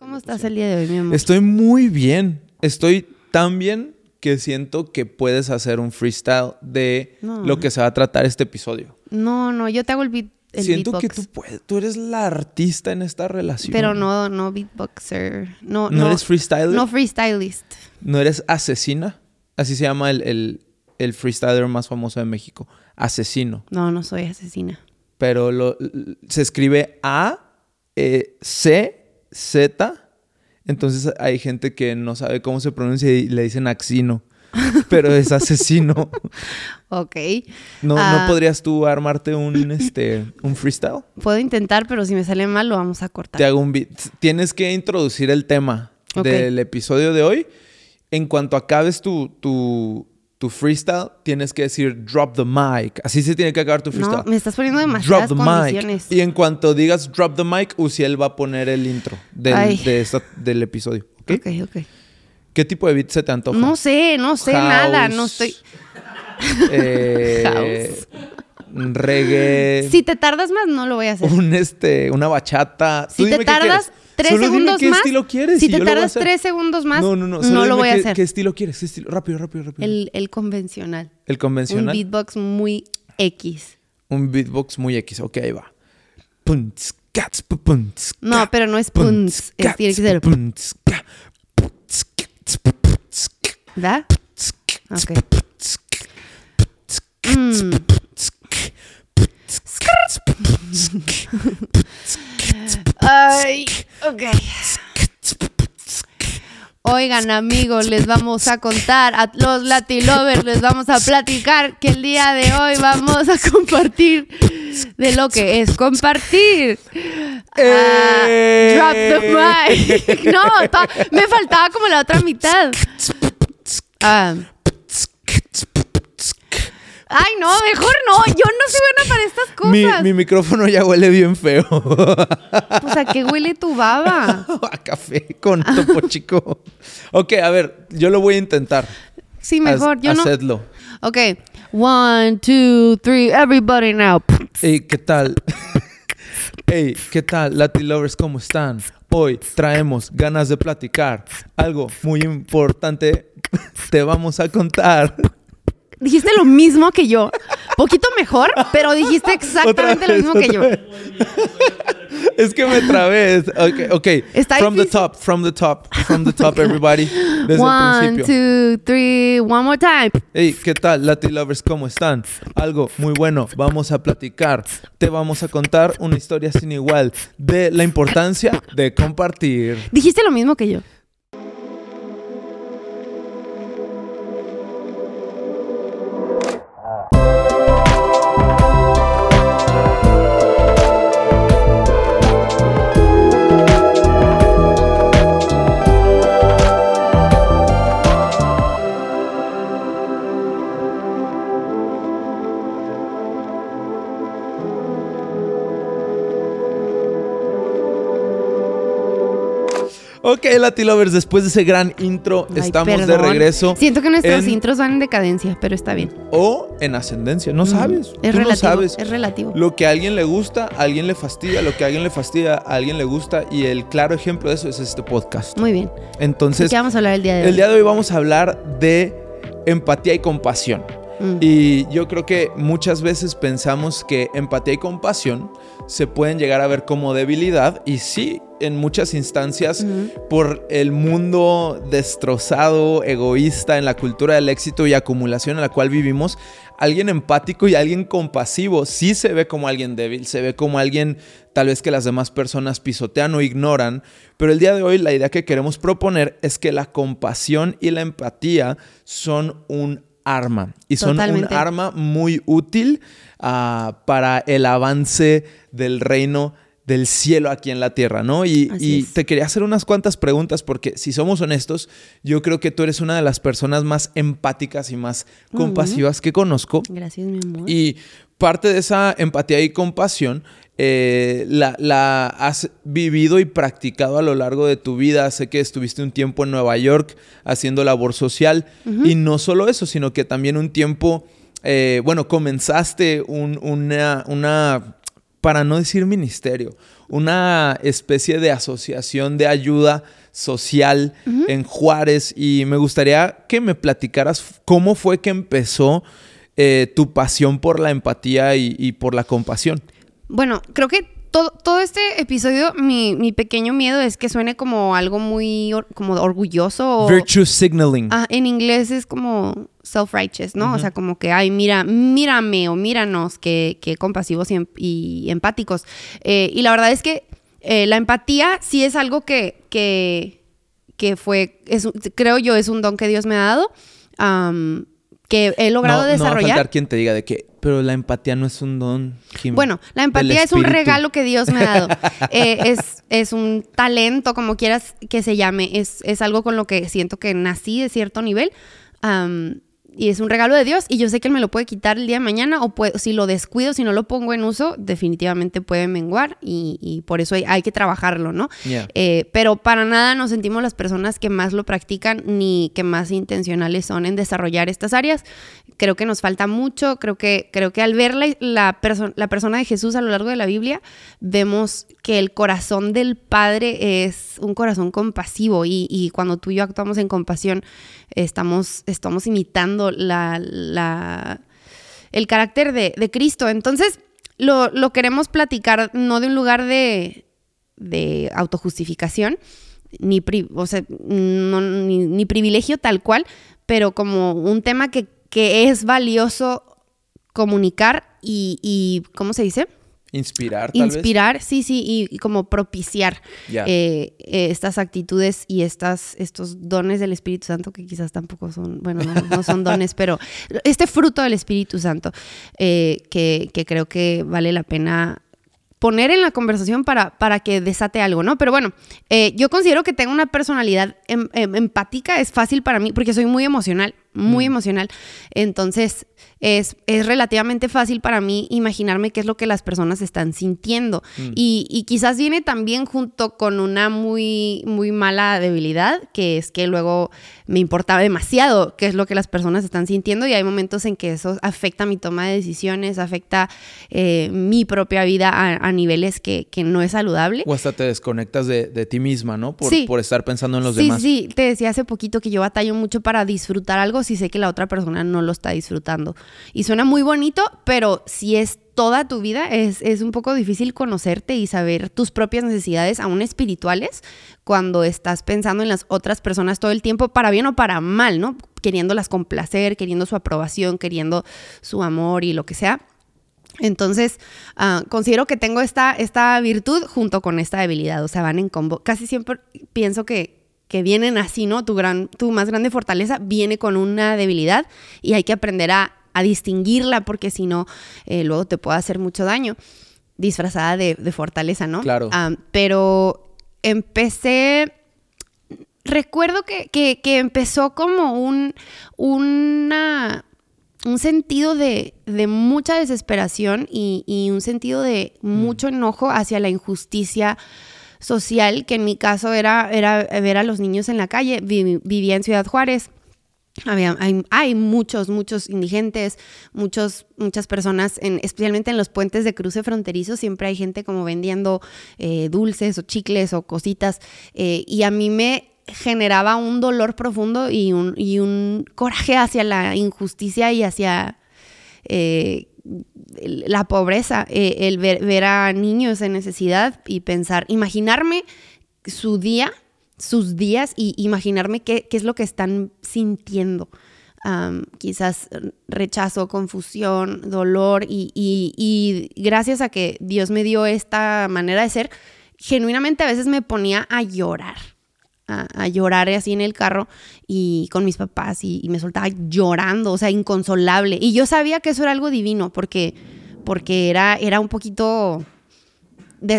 ¿Cómo estás el día de hoy, mi amor? Estoy muy bien. Estoy tan bien que siento que puedes hacer un freestyle de No. lo que se va a tratar este episodio. No, no, yo te hago el beat. El siento que tú puedes, tú eres la artista en esta relación. Pero no, no beatboxer. No, ¿No no, eres freestyler? No freestylist. ¿No eres asesina? Así se llama el, el, el freestyler más famoso de México. Asesino. No, no soy asesina. Pero lo, se escribe A, E, C, Z. Entonces hay gente que no sabe cómo se pronuncia y le dicen axino. Pero es asesino. Ok. ¿No, Ah. ¿No podrías tú armarte un, este, un freestyle? Puedo intentar, pero si me sale mal lo vamos a cortar. Te hago un beat. Tienes que introducir el tema del episodio de hoy. En cuanto acabes tu, tu, tu freestyle, tienes que decir drop the mic. Así se tiene que acabar tu freestyle. No, me estás poniendo drop demasiadas the condiciones. mic. Y en cuanto digas drop the mic, Uciel va a poner el intro del, de esta- del episodio. ¿ok? Ok, ok. ¿Qué tipo de beat se te antoja? No sé, no sé nada. No House, estoy. eh, reggae. Si te tardas más, no lo voy a hacer. Un este, una bachata. Tú Si dime te tardas. Tres Solo dime segundos qué más. estilo quieres si te tardas tres segundos más, No, no, no. no, lo voy a qué, hacer. ¿Qué estilo quieres? ¿Qué estilo? Rápido, rápido, rápido. El, el convencional. El Un convencional. beatbox muy X. Un beatbox muy X. Ok, ahí va. No, pero no es punts, es- tiene que ser- cats, Ok. Mm. Ay, ok. Oigan, amigos, les vamos a contar a los Latilovers, les vamos a platicar que el día de hoy vamos a compartir de lo que es compartir. Ah, ¡Eh! drop the mic. No, me faltaba como la otra mitad. Ah, ay, no, mejor no. Yo no soy buena para estas cosas. mi micrófono ya huele bien feo. Pues a qué huele tu baba. a café con topo chico. Ok, a ver, yo lo voy a intentar. Sí, mejor. Haz- Yo no. Hacedlo. Ok. One, two, three. Everybody now. Ey, ¿qué tal? Ey, ¿qué tal? Lati Lovers, ¿cómo están? Hoy traemos ganas de platicar. Algo muy importante te vamos a contar. Dijiste lo mismo que yo. Poquito mejor, pero dijiste exactamente lo mismo que yo. Es que me trabé. Ok, ok. Está from the top, from the top, from the top, everybody. Desde el One, principio. two, three. One more time. Hey, ¿qué tal, Lati Lovers? ¿Cómo están? Algo muy bueno, vamos a platicar. Te vamos a contar una historia sin igual de la importancia de compartir. Dijiste lo mismo que yo. Ok, Lati Lovers, después de ese gran intro, Ay, estamos de regreso. Siento que nuestros en- intros van en decadencia, pero está bien. O en ascendencia, no sabes. Es Tú no relativo. sabes. Es relativo. Lo que a alguien le gusta, a alguien le fastidia. Lo que a alguien le fastidia, a alguien le gusta. Y el claro ejemplo de eso es este podcast. Muy bien. ¿De Entonces, qué vamos a hablar el día de hoy? El día de hoy vamos a hablar de empatía y compasión. Mm. Y yo creo que muchas veces pensamos que empatía y compasión se pueden llegar a ver como debilidad y sí, en muchas instancias, por el mundo destrozado, egoísta, en la cultura del éxito y acumulación en la cual vivimos, alguien empático y alguien compasivo sí se ve como alguien débil, se ve como alguien tal vez que las demás personas pisotean o ignoran, pero el día de hoy la idea que queremos proponer es que la compasión y la empatía son un arma y son Totalmente. un arma muy útil ah, para el avance del reino del cielo aquí en la tierra, ¿no? Y, te quería hacer unas cuantas preguntas porque si somos honestos, yo creo que tú eres una de las personas más empáticas y más compasivas que conozco. Gracias, mi amor. Y parte de esa empatía y compasión eh, la, la has vivido y practicado a lo largo de tu vida. Sé que estuviste un tiempo en Nueva York haciendo labor social. Y no solo eso, sino que también un tiempo, eh, bueno, comenzaste un- una, una, para no decir ministerio, una especie de asociación de ayuda social en Juárez. Y me gustaría que me platicaras cómo fue que empezó eh, tu pasión por la empatía y, y por la compasión. Bueno, creo que todo, todo este episodio, mi, mi pequeño miedo es que suene como algo muy or- como orgulloso. o- Virtue signaling. Ah, en inglés es como self-righteous, ¿no? O sea, como que, ay, mira, mírame o míranos, que, que compasivos y, em- y empáticos. Eh, y la verdad es que eh, la empatía sí es algo que, que, que fue, es, creo yo, es un don que Dios me ha dado, que he logrado no, No va a desarrollar. faltar quien te diga de que, pero la empatía no es un don. Kim, Bueno, la empatía es un espíritu". regalo que Dios me ha dado. Eh, es, es un talento, como quieras que se llame. Es, es algo con lo que siento que nací de cierto nivel. am, y es un regalo de Dios. Y yo sé que Él me lo puede quitar el día de mañana. O puede- si lo descuido, si no lo pongo en uso, definitivamente puede menguar. Y, y por eso hay, hay que trabajarlo, ¿no? Yeah. Eh, pero para nada nos sentimos las personas que más lo practican ni que más intencionales son en desarrollar estas áreas. Creo que nos falta mucho. Creo que, creo que al ver la, la, perso- la persona de Jesús a lo largo de la Biblia, vemos que el corazón del Padre es un corazón compasivo. Y, cuando tú y yo actuamos en compasión, estamos, estamos imitando el carácter de, Cristo. Entonces, lo, lo queremos platicar no de un lugar de, de autojustificación, ni, ni, ni privilegio tal cual, pero como un tema que, que es valioso comunicar y, y, ¿cómo se dice? Inspirar, tal Inspirar, sí, sí, y, y como propiciar eh, eh, estas actitudes y estas, estos dones del Espíritu Santo, que quizás tampoco son, bueno, no, no son dones, pero este fruto del Espíritu Santo, eh, que, que creo que vale la pena poner en la conversación para, para que desate algo, ¿no? Pero bueno, yo considero que tengo una personalidad em- em- empática, es fácil para mí, porque soy muy emocional, muy emocional. Entonces, es, es relativamente fácil para mí imaginarme qué es lo que las personas están sintiendo. Y, y quizás viene también junto con una muy, muy mala debilidad, que es que luego me importaba demasiado qué es lo que las personas están sintiendo y hay momentos en que eso afecta mi toma de decisiones, afecta eh, mi propia vida a, a niveles que, que no es saludable. O hasta te desconectas de, de ti misma, ¿no? Por, Sí. por estar pensando en los sí, demás. sí, te decía hace poquito que yo batallo mucho para disfrutar algo si sé que la otra persona no lo está disfrutando. Y suena muy bonito, pero si es toda tu vida, es, es un poco difícil conocerte y saber tus propias necesidades, aún espirituales, cuando estás pensando en las otras personas todo el tiempo, para bien o para mal, ¿no? Queriéndolas complacer, queriendo su aprobación, queriendo su amor y lo que sea. Entonces, ah, considero que tengo esta, esta virtud junto con esta debilidad, o sea, van en combo. Casi siempre pienso que, que vienen así, ¿no? Tu, gran, tu más grande fortaleza viene con una debilidad y hay que aprender a, a distinguirla porque si no, eh, luego te puede hacer mucho daño, disfrazada de, de fortaleza, ¿no? Claro. Ah, pero empecé recuerdo que, que- que empezó como un, una, un sentido de, de mucha desesperación y, y un sentido de mucho enojo hacia la injusticia social, que en mi caso era, era ver a los niños en la calle. Vi- vivía en Ciudad Juárez. Había, hay, muchos, muchos indigentes, muchos, muchas personas, en, especialmente en los puentes de cruce fronterizo, siempre hay gente como vendiendo eh, dulces o chicles o cositas. eh, y a mí me generaba un dolor profundo y un, y un coraje hacia la injusticia y hacia eh, la pobreza, eh, el ver, a niños en necesidad y pensar, imaginarme su día, sus días y imaginarme qué, qué es lo que están sintiendo. Quizás rechazo, confusión, dolor y gracias a que Dios me dio esta manera de ser, genuinamente a veces me ponía a llorar a, llorar así en el carro y con mis papás y, me soltaba llorando, o sea, inconsolable. Y yo sabía que eso era algo divino porque, porque era, era un poquito...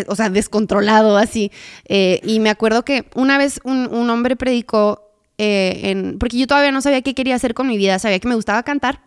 o sea, descontrolado así. Eh, y me acuerdo que una vez un, un hombre predicó, eh, porque yo todavía no sabía qué quería hacer con mi vida, sabía que me gustaba cantar,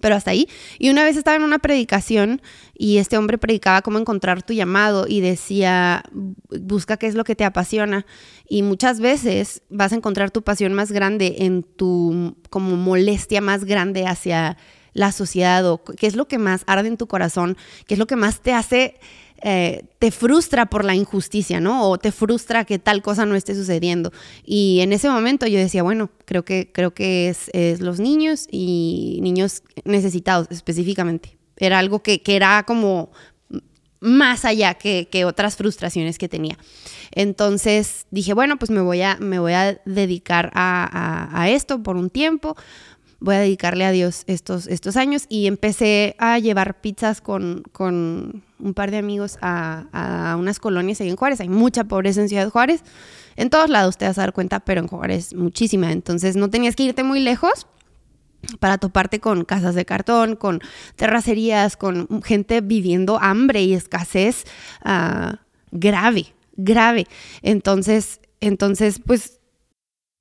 pero hasta ahí. Y una vez estaba en una predicación y este hombre predicaba cómo encontrar tu llamado y decía, busca qué es lo que te apasiona. Y muchas veces vas a encontrar tu pasión más grande en tu como molestia más grande hacia la sociedad o qué es lo que más arde en tu corazón, qué es lo que más te hace eh, te frustra por la injusticia, ¿no? O te frustra que tal cosa no esté sucediendo. Y en ese momento yo decía, bueno, creo que, creo que es, los niños y niños necesitados específicamente. Era algo que, era como más allá que, otras frustraciones que tenía. Entonces dije, bueno, pues me voy a, me voy a dedicar a esto por un tiempo voy a dedicarle a Dios estos, estos años y empecé a llevar pizzas con, con un par de amigos a, a, unas colonias ahí en Juárez. Hay mucha pobreza en Ciudad Juárez. En todos lados te vas a dar cuenta, pero en Juárez muchísima. Entonces no tenías que irte muy lejos para toparte con casas de cartón, con terracerías, con gente viviendo hambre y escasez uh, grave, grave. Entonces, entonces, pues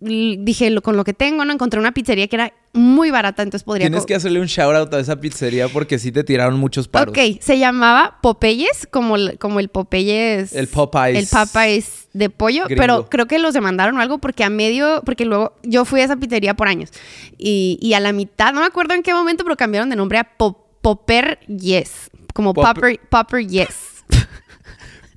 Dije, con lo que tengo, no encontré una pizzería que era muy barata, entonces podría... Tienes que hacerle un shout out a esa pizzería porque sí te tiraron muchos paros. Ok, se llamaba Popeyes, como, como el Popeyes... El Popeyes. El Popeyes de pollo, pero creo que los demandaron o algo porque a medio, porque luego yo fui a esa pizzería por años y, y a la mitad, no me acuerdo en qué momento, pero cambiaron de nombre a Popper Yes, como Popper, Popper Yes.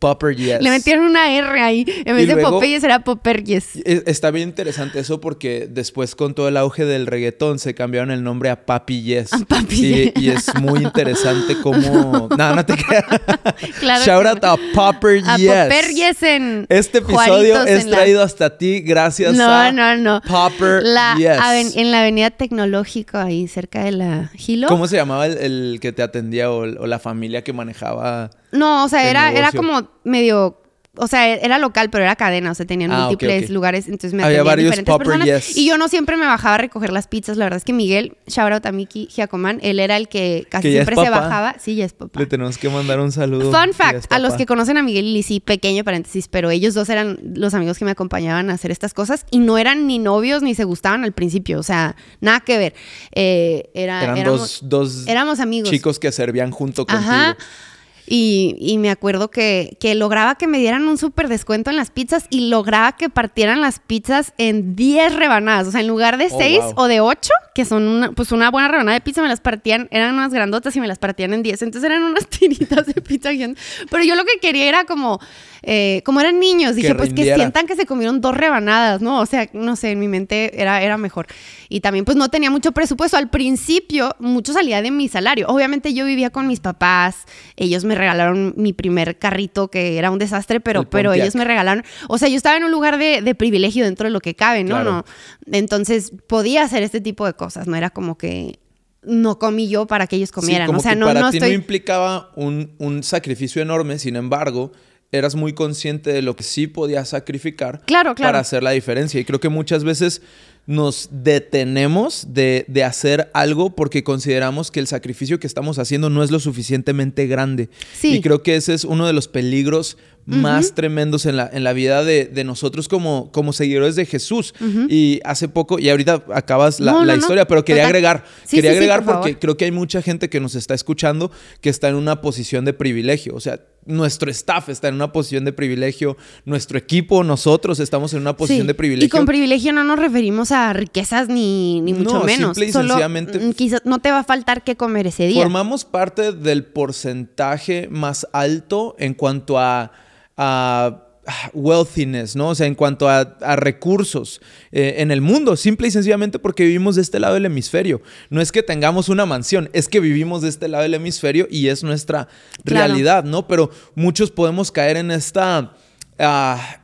Popper Yes. Le metieron una R ahí. En vez de Popeyes era Popper Yes. Está bien interesante eso porque después con todo el auge del reggaetón se cambiaron el nombre a Papi Yes. A Papi y, yes. y, es muy interesante cómo... no, no te creas. claro Shout out a Popper a Yes. Popper Yes en Este episodio es traído hasta ti gracias no, a no, no. Popper la, Yes. En la avenida Tecnológico ahí cerca de la Gilo. ¿Cómo se llamaba el, el que te atendía o, o la familia que manejaba no, o sea, era, era como medio o sea, era local, pero era cadena, o sea, tenían ah, múltiples lugares, entonces me Había varios diferentes popper, personas. Yes. Y yo no siempre me bajaba a recoger las pizzas, la verdad es que Miguel, shout out a Miki Giacomán, él era el que casi siempre se bajaba. Sí, ya es papá. Le tenemos que mandar un saludo. Fun fact, a los que conocen a Miguel y Lizzy, pequeño paréntesis, pero ellos dos eran los amigos que me acompañaban a hacer estas cosas y no eran ni novios ni se gustaban al principio, o sea, nada que ver. Eh, era, eran éramos, dos, éramos amigos. chicos que servían junto contigo. Ajá. Y, me acuerdo que, lograba que me dieran un súper descuento en las pizzas y lograba que partieran las pizzas en 10 rebanadas. O sea, en lugar de 6 o de 8, que son una, pues una buena rebanada de pizza, me las partían, eran unas grandotas y me las partían en 10. Entonces eran unas tiritas de pizza. Pero yo lo que quería era como, eh, como eran niños, dije, pues que sientan que se comieron dos rebanadas, ¿no? O sea, no sé, en mi mente era, era mejor. Y también pues no tenía mucho presupuesto. Al principio, mucho salía de mi salario. Obviamente yo vivía con mis papás, ellos me regalaron mi primer carrito que era un desastre, pero, pero ellos me regalaron, o sea, yo estaba en un lugar de, de privilegio dentro de lo que cabe, ¿no? no Entonces podía hacer este tipo de cosas, no era como que no comí yo para que ellos comieran. o sea, no, para no ti no implicaba un, un, sacrificio enorme, sin embargo, eras muy consciente de lo que sí podías sacrificar claro, para hacer la diferencia. Y creo que muchas veces nos detenemos de, de, hacer algo porque consideramos que el sacrificio que estamos haciendo no es lo suficientemente grande. Sí. Y creo que ese es uno de los peligros más tremendos en la, en la vida de, de, nosotros como, como seguidores de Jesús. Y hace poco, y ahorita acabas la, la historia, pero quería agregar, quería agregar porque creo que hay mucha gente que nos está escuchando que está en una posición de privilegio. O sea, nuestro staff está en una posición de privilegio, nuestro equipo, nosotros estamos en una posición de privilegio. Y con privilegio no nos referimos a riquezas ni, ni mucho menos. Simple y sencillamente. Mm, quizás no te va a faltar qué comer ese día. Formamos parte del porcentaje más alto en cuanto a a wealthiness, ¿no? O sea, en cuanto a, recursos eh, en el mundo, simple y sencillamente porque vivimos de este lado del hemisferio. No es que tengamos una mansión, es que vivimos de este lado del hemisferio y es nuestra realidad, ¿no? Pero muchos podemos caer en esta... Ah,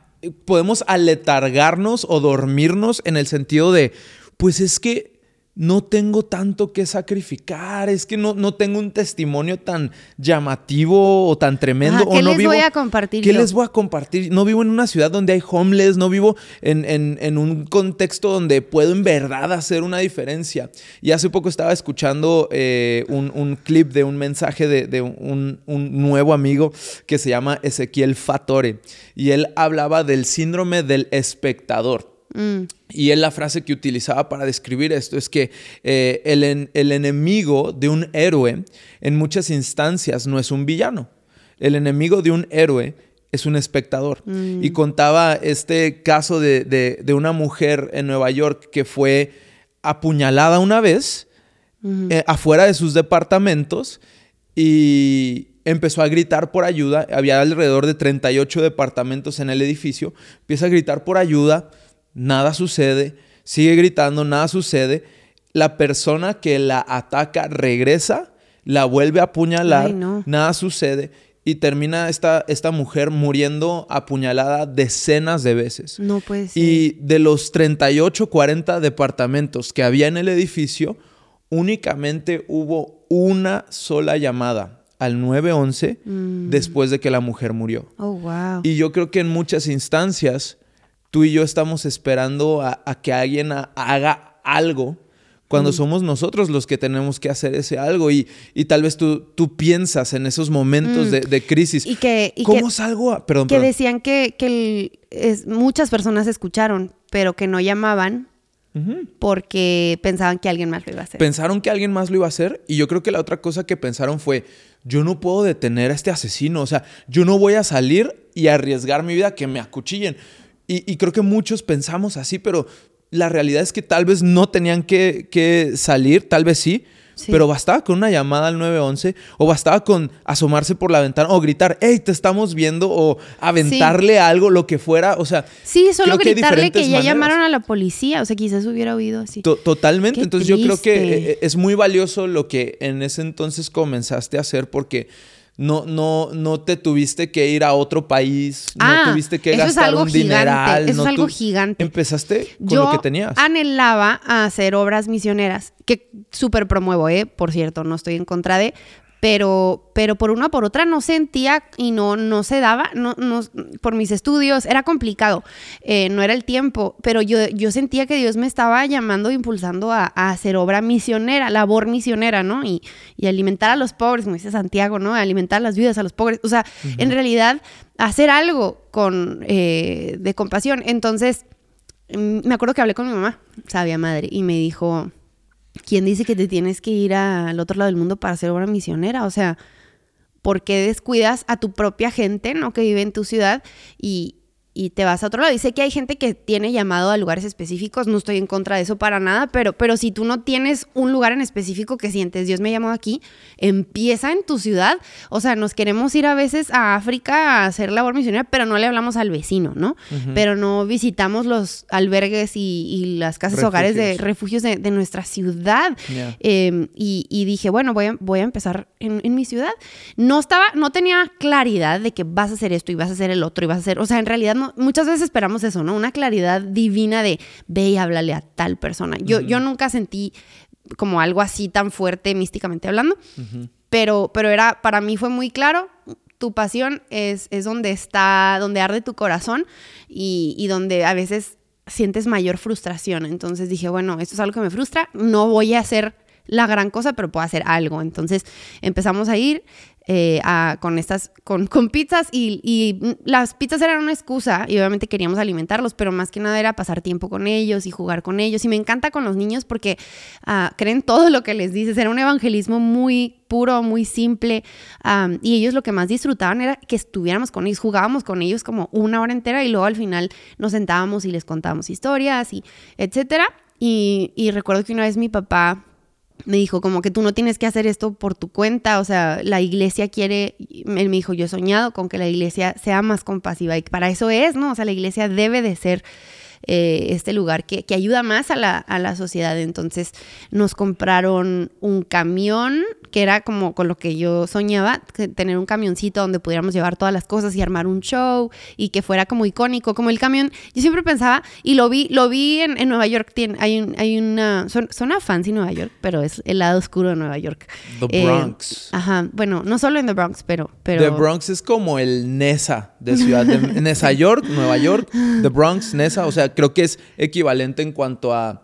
podemos aletargarnos o dormirnos en el sentido de, pues es que no tengo tanto que sacrificar, es que no, no tengo un testimonio tan llamativo o tan tremendo. ¿Qué o no les voy a compartir? ¿Qué les voy a compartir? No vivo en una ciudad donde hay homeless, no vivo en, un contexto donde puedo en verdad hacer una diferencia. Y hace poco estaba escuchando eh, un, clip de un mensaje de, un, un nuevo amigo que se llama Ezequiel Fatore. Y él hablaba del síndrome del espectador. Mm. Y él la frase que utilizaba para describir esto es que eh, el, el enemigo de un héroe en muchas instancias no es un villano. El enemigo de un héroe es un espectador. Mm. Y contaba este caso de, una mujer en Nueva York que fue apuñalada una vez eh, afuera de sus departamentos y empezó a gritar por ayuda. Había alrededor de 38 departamentos en el edificio. Empieza a gritar por ayuda nada sucede, sigue gritando, nada sucede. La persona que la ataca regresa, la vuelve a apuñalar, nada sucede y termina esta, esta mujer muriendo apuñalada decenas de veces. No puede ser. Y de los 38, 40 departamentos que había en el edificio, únicamente hubo una sola llamada al 911 mm. después de que la mujer murió. Oh, wow. Y yo creo que en muchas instancias tú y yo estamos esperando a, que alguien haga algo cuando somos nosotros los que tenemos que hacer ese algo y, tal vez tú, tú piensas en esos momentos mm. de, crisis. Y que, ¿Cómo salgo a...? Perdón, que decían que, que es, muchas personas escucharon, pero que no llamaban porque pensaban que alguien más lo iba a hacer. Pensaron que alguien más lo iba a hacer y yo creo que la otra cosa que pensaron fue, yo no puedo detener a este asesino, o sea, yo no voy a salir y arriesgar mi vida que me acuchillen. Y, creo que muchos pensamos así, pero la realidad es que tal vez no tenían que, salir, tal vez sí, Pero bastaba con una llamada al 911 o bastaba con asomarse por la ventana o gritar, hey, te estamos viendo o aventarle algo, lo que fuera. O sea, sí, solo gritarle que, ya llamaron a la policía. O sea, quizás hubiera oído así. totalmente. entonces yo creo que eh, es muy valioso lo que en ese entonces comenzaste a hacer porque no, no, no te tuviste que ir a otro país, no ah, tuviste que gastar un dineral. Eso es algo gigante. Empezaste con lo que tenías. anhelaba hacer obras misioneras, que súper promuevo, ¿eh? Por cierto, no estoy en contra de, pero, pero por una o por otra no sentía y no, no se daba, no, no, por mis estudios, era complicado, eh, no era el tiempo, pero yo, yo sentía que Dios me estaba llamando, impulsando a, hacer obra misionera, labor misionera, ¿no? Y, y, alimentar a los pobres, como dice Santiago, ¿no? Alimentar las vidas a los pobres, o sea, en realidad hacer algo con, eh, de compasión. Entonces, mm, me acuerdo que hablé con mi mamá, sabia madre, y me dijo ¿quién dice que te tienes que ir al otro lado del mundo para ser obra misionera? O sea, ¿por qué descuidas a tu propia gente, ¿no? Que vive en tu ciudad y, y te vas a otro lado. Y sé que hay gente que tiene llamado a lugares específicos, no estoy en contra de eso para nada, pero, pero si tú no tienes un lugar en específico que sientes, Dios me llamó aquí, empieza en tu ciudad. O sea, nos queremos ir a veces a África a hacer labor misionera, pero no le hablamos al vecino, ¿no? Pero no visitamos los albergues y, las casas hogares de refugios de, nuestra ciudad. Em, y, dije, bueno, voy a, voy a empezar en, en mi ciudad. No estaba, no tenía claridad de que vas a hacer esto y vas a hacer el otro y vas a hacer, o sea, en realidad no, muchas veces esperamos eso, ¿no? Una claridad divina de ve y háblale a tal persona. Yo, yo nunca sentí como algo así tan fuerte místicamente hablando, pero, pero era, para mí fue muy claro, tu pasión es, es donde está, donde arde tu corazón y, y donde a veces sientes mayor frustración. Entonces dije, bueno, esto es algo que me frustra, no voy a hacer la gran cosa, pero puedo hacer algo. Entonces empezamos a ir eh, con estas, con, con pizzas y, las pizzas eran una excusa y obviamente queríamos alimentarlos, pero más que nada era pasar tiempo con ellos y jugar con ellos. Y me encanta con los niños porque ah, creen todo lo que les dices. Era un evangelismo muy puro, muy simple. y ellos lo que más disfrutaban era que estuviéramos con ellos, jugábamos con ellos como una hora entera y luego al final nos sentábamos y les contábamos historias y etcétera. Y, y recuerdo que una vez mi papá me dijo como que tú no tienes que hacer esto por tu cuenta, o sea, la iglesia quiere, él me dijo, yo he soñado con que la iglesia sea más compasiva y para eso es, ¿no? O sea, la iglesia debe de ser eh, este lugar que, que, ayuda más a la, a la sociedad. Entonces nos compraron un camión que era como con lo que yo soñaba, tener un camioncito donde pudiéramos llevar todas las cosas y armar un show y que fuera como icónico, como el camión. Yo siempre pensaba, y lo vi, lo vi en, en Nueva York, tiene, hay, un, hay una, son, suena fancy Nueva York, pero es el lado oscuro de Nueva York. The eh, Bronx. ajá, bueno, no solo en The Bronx, pero... pero... The Bronx es como el Nesa de ciudad de Nesa York, Nueva York, The Bronx, Nesa, o sea, creo que es equivalente en cuanto a,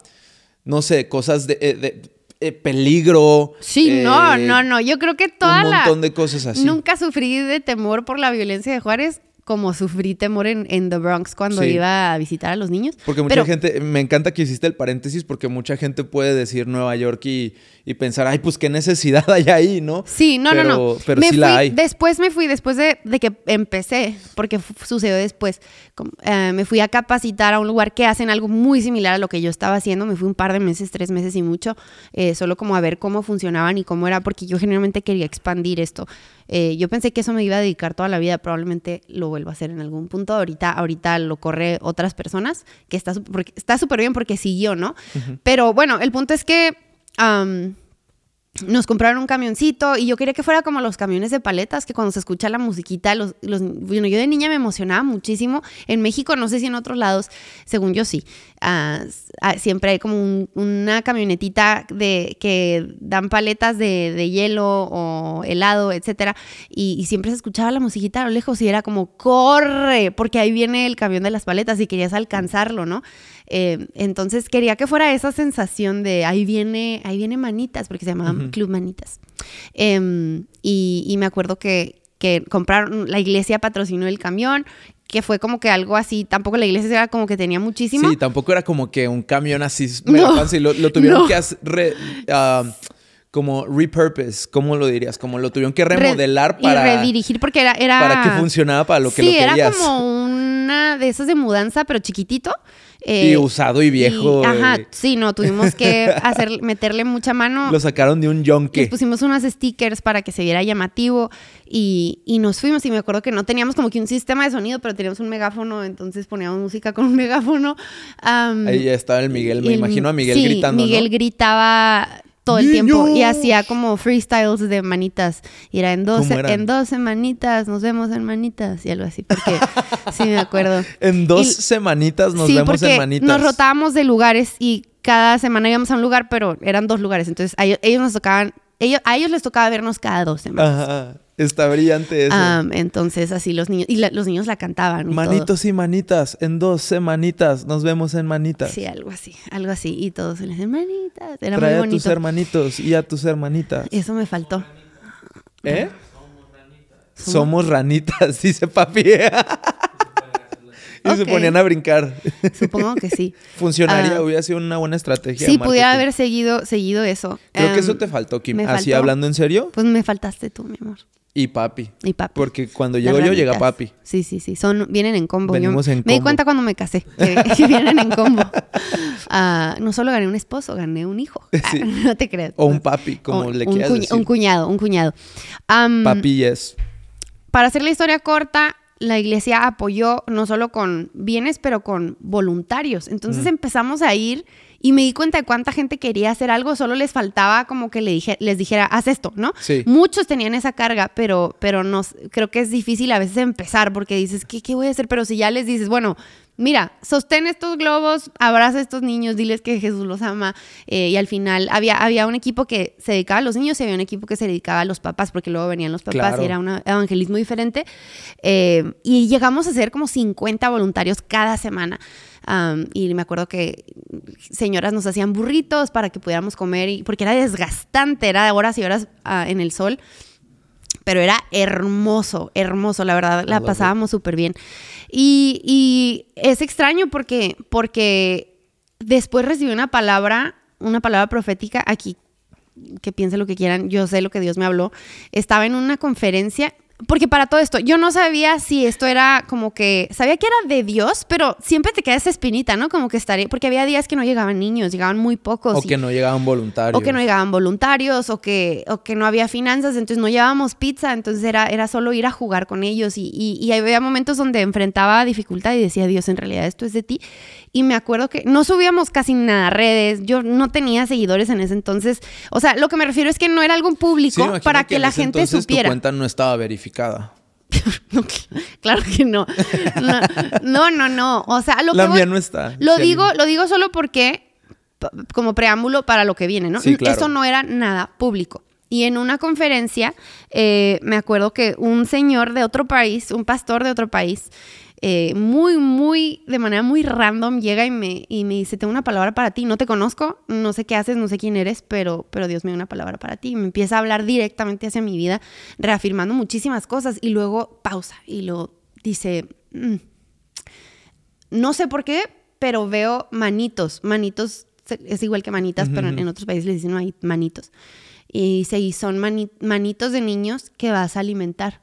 no sé, cosas de, eh, eh, peligro. Sí, no, no, no. Yo creo que toda la... Un montón de cosas así. Nunca sufrí de temor por la violencia de Juárez como sufrí temor en, en The Bronx cuando iba a visitar a los niños. Porque mucha gente, me encanta que hiciste el paréntesis porque mucha gente puede decir Nueva York y, y pensar, ay, pues qué necesidad hay ahí, ¿no? Sí, no, no, no. Pero sí la hay. Después me fui, después de, de que empecé, porque sucedió después, eh, me fui a capacitar a un lugar que hacen algo muy similar a lo que yo estaba haciendo. Me fui un par de meses, tres meses y mucho, eh, solo como a ver cómo funcionaban y cómo era, porque yo generalmente quería expandir esto. Eh, yo pensé que eso me iba a dedicar toda la vida, probablemente lo vuelva a hacer en algún punto. Ahorita, ahorita lo corre otras personas, que está súper bien porque siguió, ¿no? Pero bueno, el punto es que nos compraron un camioncito y yo quería que fuera como los camiones de paletas, que cuando se escucha la musiquita, los, los, bueno, yo de niña me emocionaba muchísimo. En México, no sé si en otros lados, según yo sí, ah, ah, siempre hay como una camionetita de, que dan paletas de, de hielo o helado, etcétera, y, y, siempre se escuchaba la musiquita a lo lejos y era como, corre, porque ahí viene el camión de las paletas y querías alcanzarlo, ¿no? Eh, entonces quería que fuera esa sensación de ahí viene, ahí viene Manitas, porque se llamaba Club Manitas. Em, y, me acuerdo que, que compraron, la iglesia patrocinó el camión, que fue como que algo así, tampoco la iglesia era como que tenía muchísimo. Sí, tampoco era como que un camión así no, lo, tuvieron que hacer... Ah, como repurpose, ¿cómo lo dirías? Como lo tuvieron que remodelar para... Y redirigir porque era... era para que funcionaba para lo que lo querías. Sí, era como una de esas de mudanza, pero chiquitito. Eh, y usado y viejo. ajá, sí, no, tuvimos que hacer, meterle mucha mano. Lo sacaron de un yonke. Les pusimos unos stickers para que se viera llamativo y, y, nos fuimos y me acuerdo que no teníamos como que un sistema de sonido, pero teníamos un megáfono, entonces poníamos música con un megáfono. Ahí ya estaba el Miguel, me imagino a Miguel sí, gritando. Miguel gritaba todo el tiempo y hacía como freestyles de manitas. Y era en dos en dos semanitas nos vemos en manitas y algo así porque sí me acuerdo. En dos semanitas nos vemos en manitas. nos rotábamos de lugares y cada semana íbamos a un lugar pero eran dos lugares. Entonces ellos, nos tocaban ellos, a ellos les tocaba vernos cada dos semanas Ajá. Está brillante eso. entonces, así los niños. Y los niños la cantaban. Manitos y manitas. En dos semanitas. Nos vemos en manitas. Sí, algo así. Algo así. Y todos se les dicen manitas. Era Trae muy bonito. a tus hermanitos y a tus hermanitas. Eso me faltó. ¿Eh? Somos ranitas, dice papi. Y se ponían a brincar. Supongo que sí. Funcionaría, Ah. hubiera sido una buena estrategia. Sí, pudiera haber seguido, seguido eso. Creo que Em, eso te faltó, Kim. me Así faltó. hablando en serio. Pues me faltaste tú, mi amor. Y papi. Y papi. Porque cuando llego yo, llega papi. Sí, sí, sí. Son, vienen en combo. Yo Venimos en Me di cuenta cuando me casé que, que vienen en combo. Ah, no solo gané un esposo, gané un hijo. Ah, Sí. no te creas. O un papi, como O le un quieras cuñ- decir. Un cuñado, un cuñado. Am, Papi yes. Para hacer la historia corta, la iglesia apoyó no solo con bienes, pero con voluntarios. Entonces empezamos a ir y me di cuenta de cuánta gente quería hacer algo, solo les faltaba como que le dije, les dijera, haz esto, ¿no? Sí. Muchos tenían esa carga, pero, pero nos, creo que es difícil a veces empezar porque dices, ¿qué, ¿qué voy a hacer? Pero si ya les dices, bueno, mira, sostén estos globos, abraza a estos niños, diles que Jesús los ama. eh, y al final había, había un equipo que se dedicaba a los niños y había un equipo que se dedicaba a los papás, porque luego venían los papás Claro. y era un evangelismo diferente. Eh, y llegamos a ser como 50 voluntarios cada semana. Am, y me acuerdo que señoras nos hacían burritos para que pudiéramos comer, y, porque era desgastante, era de horas y horas ah, en el sol. Pero era hermoso, hermoso, la verdad, la love pasábamos súper bien. Y, y es extraño porque, porque después recibí una palabra, una palabra profética aquí, que piensen lo que quieran, yo sé lo que Dios me habló. Estaba en una conferencia, porque para todo esto, yo no sabía si esto era como que, sabía que era de Dios, pero siempre te queda esa espinita, ¿no? Como que estaría, porque había días que no llegaban niños, llegaban muy pocos. O y- que no llegaban voluntarios. o que no llegaban voluntarios, o que, o que no había finanzas, entonces no llevábamos pizza, entonces era, era solo ir a jugar con ellos. Y, y, y había momentos donde enfrentaba dificultad y decía, Dios, en realidad esto es de ti. Y me acuerdo que no subíamos casi nada a redes, yo no tenía seguidores en ese entonces. O sea, lo que me refiero es que no era algo público para que, la gente entonces supiera. Tu cuenta no estaba verificada. No, claro que no. No, no, no. no. O sea, lo La que mía voy- no está. Lo digo, lo digo solo porque, como preámbulo para lo que viene, ¿no? Sí, claro. Eso no era nada público. Y en una conferencia, eh, me acuerdo que un señor de otro país, un pastor de otro país, eh, muy, muy, de manera muy random, llega y me, y me dice, tengo una palabra para ti, no te conozco, no sé qué haces, no sé quién eres, pero, pero Dios me dio una palabra para ti. Y me empieza a hablar directamente hacia mi vida, reafirmando muchísimas cosas y luego pausa y lo dice, "Mm, no sé por qué, pero veo manitos. Manitos es igual que manitas, pero en, en otros países les dicen mani- manitos. Y dice, y son mani- manitos de niños que vas a alimentar.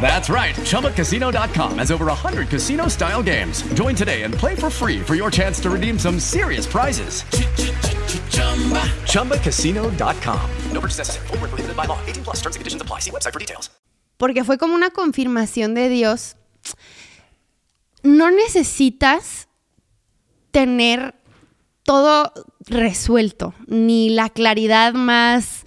That's right. ChumbaCasino.com has over 100 casino style games. Join today and play for free for your chance to redeem some serious prizes. ChumbaCasino.com. No purchase necessary. Void where prohibited by law. 18 plus terms and conditions apply. See website for details. porque fue como una confirmación de Dios. No necesitas tener todo resuelto, ni la claridad más,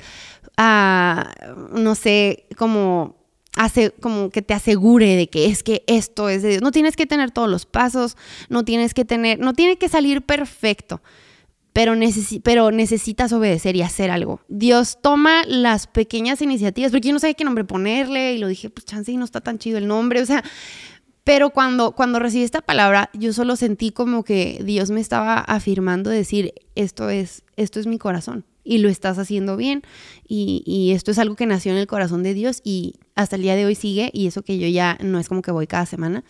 ah, no sé, como, hace, como que te asegure de que es que esto es de Dios. No tienes que tener todos los pasos, no tienes que tener, no tiene que salir perfecto pero, necesi- pero necesitas obedecer y hacer algo. Dios toma las pequeñas iniciativas, porque yo no sabía qué nombre ponerle y lo dije, pues chance y no está tan chido el nombre, o sea, pero cuando, cuando recibí esta palabra, yo solo sentí como que Dios me estaba afirmando decir, esto es, esto es mi corazón y lo estás haciendo bien y, esto es algo que nació en el corazón de Dios y hasta el día de hoy sigue y eso que yo ya no es como que voy cada semana.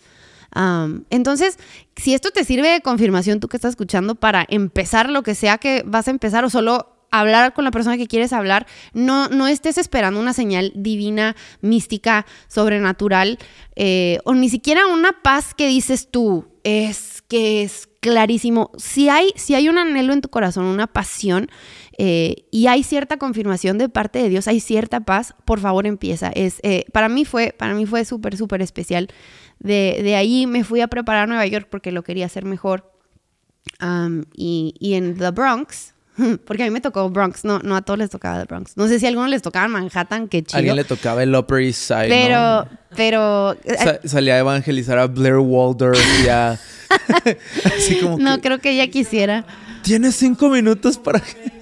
Entonces, si esto te sirve de confirmación, tú que estás escuchando, para empezar lo que sea que vas a empezar o solo hablar con la persona que quieres hablar, no, no estés esperando una señal divina, mística, sobrenatural, eh, o ni siquiera una paz que dices tú, es que es clarísimo. Si hay, si hay un anhelo en tu corazón, una pasión, eh, y hay cierta confirmación de parte de Dios, hay cierta paz, por favor empieza. Es, eh, para mí fue, para mí fue súper, súper especial. De, de ahí me fui a preparar a Nueva York porque lo quería hacer mejor. Um, y, y en The Bronx, porque a mí me tocó Bronx, no, no a todos les tocaba The Bronx. No sé si a algunos les tocaba Manhattan, qué A chido. alguien le tocaba el Upper East Side. pero, ¿no? pero, eh, Sa- salía a evangelizar a Blair Waldorf y a. Así como no que. creo que ella quisiera. Tienes cinco minutos para que,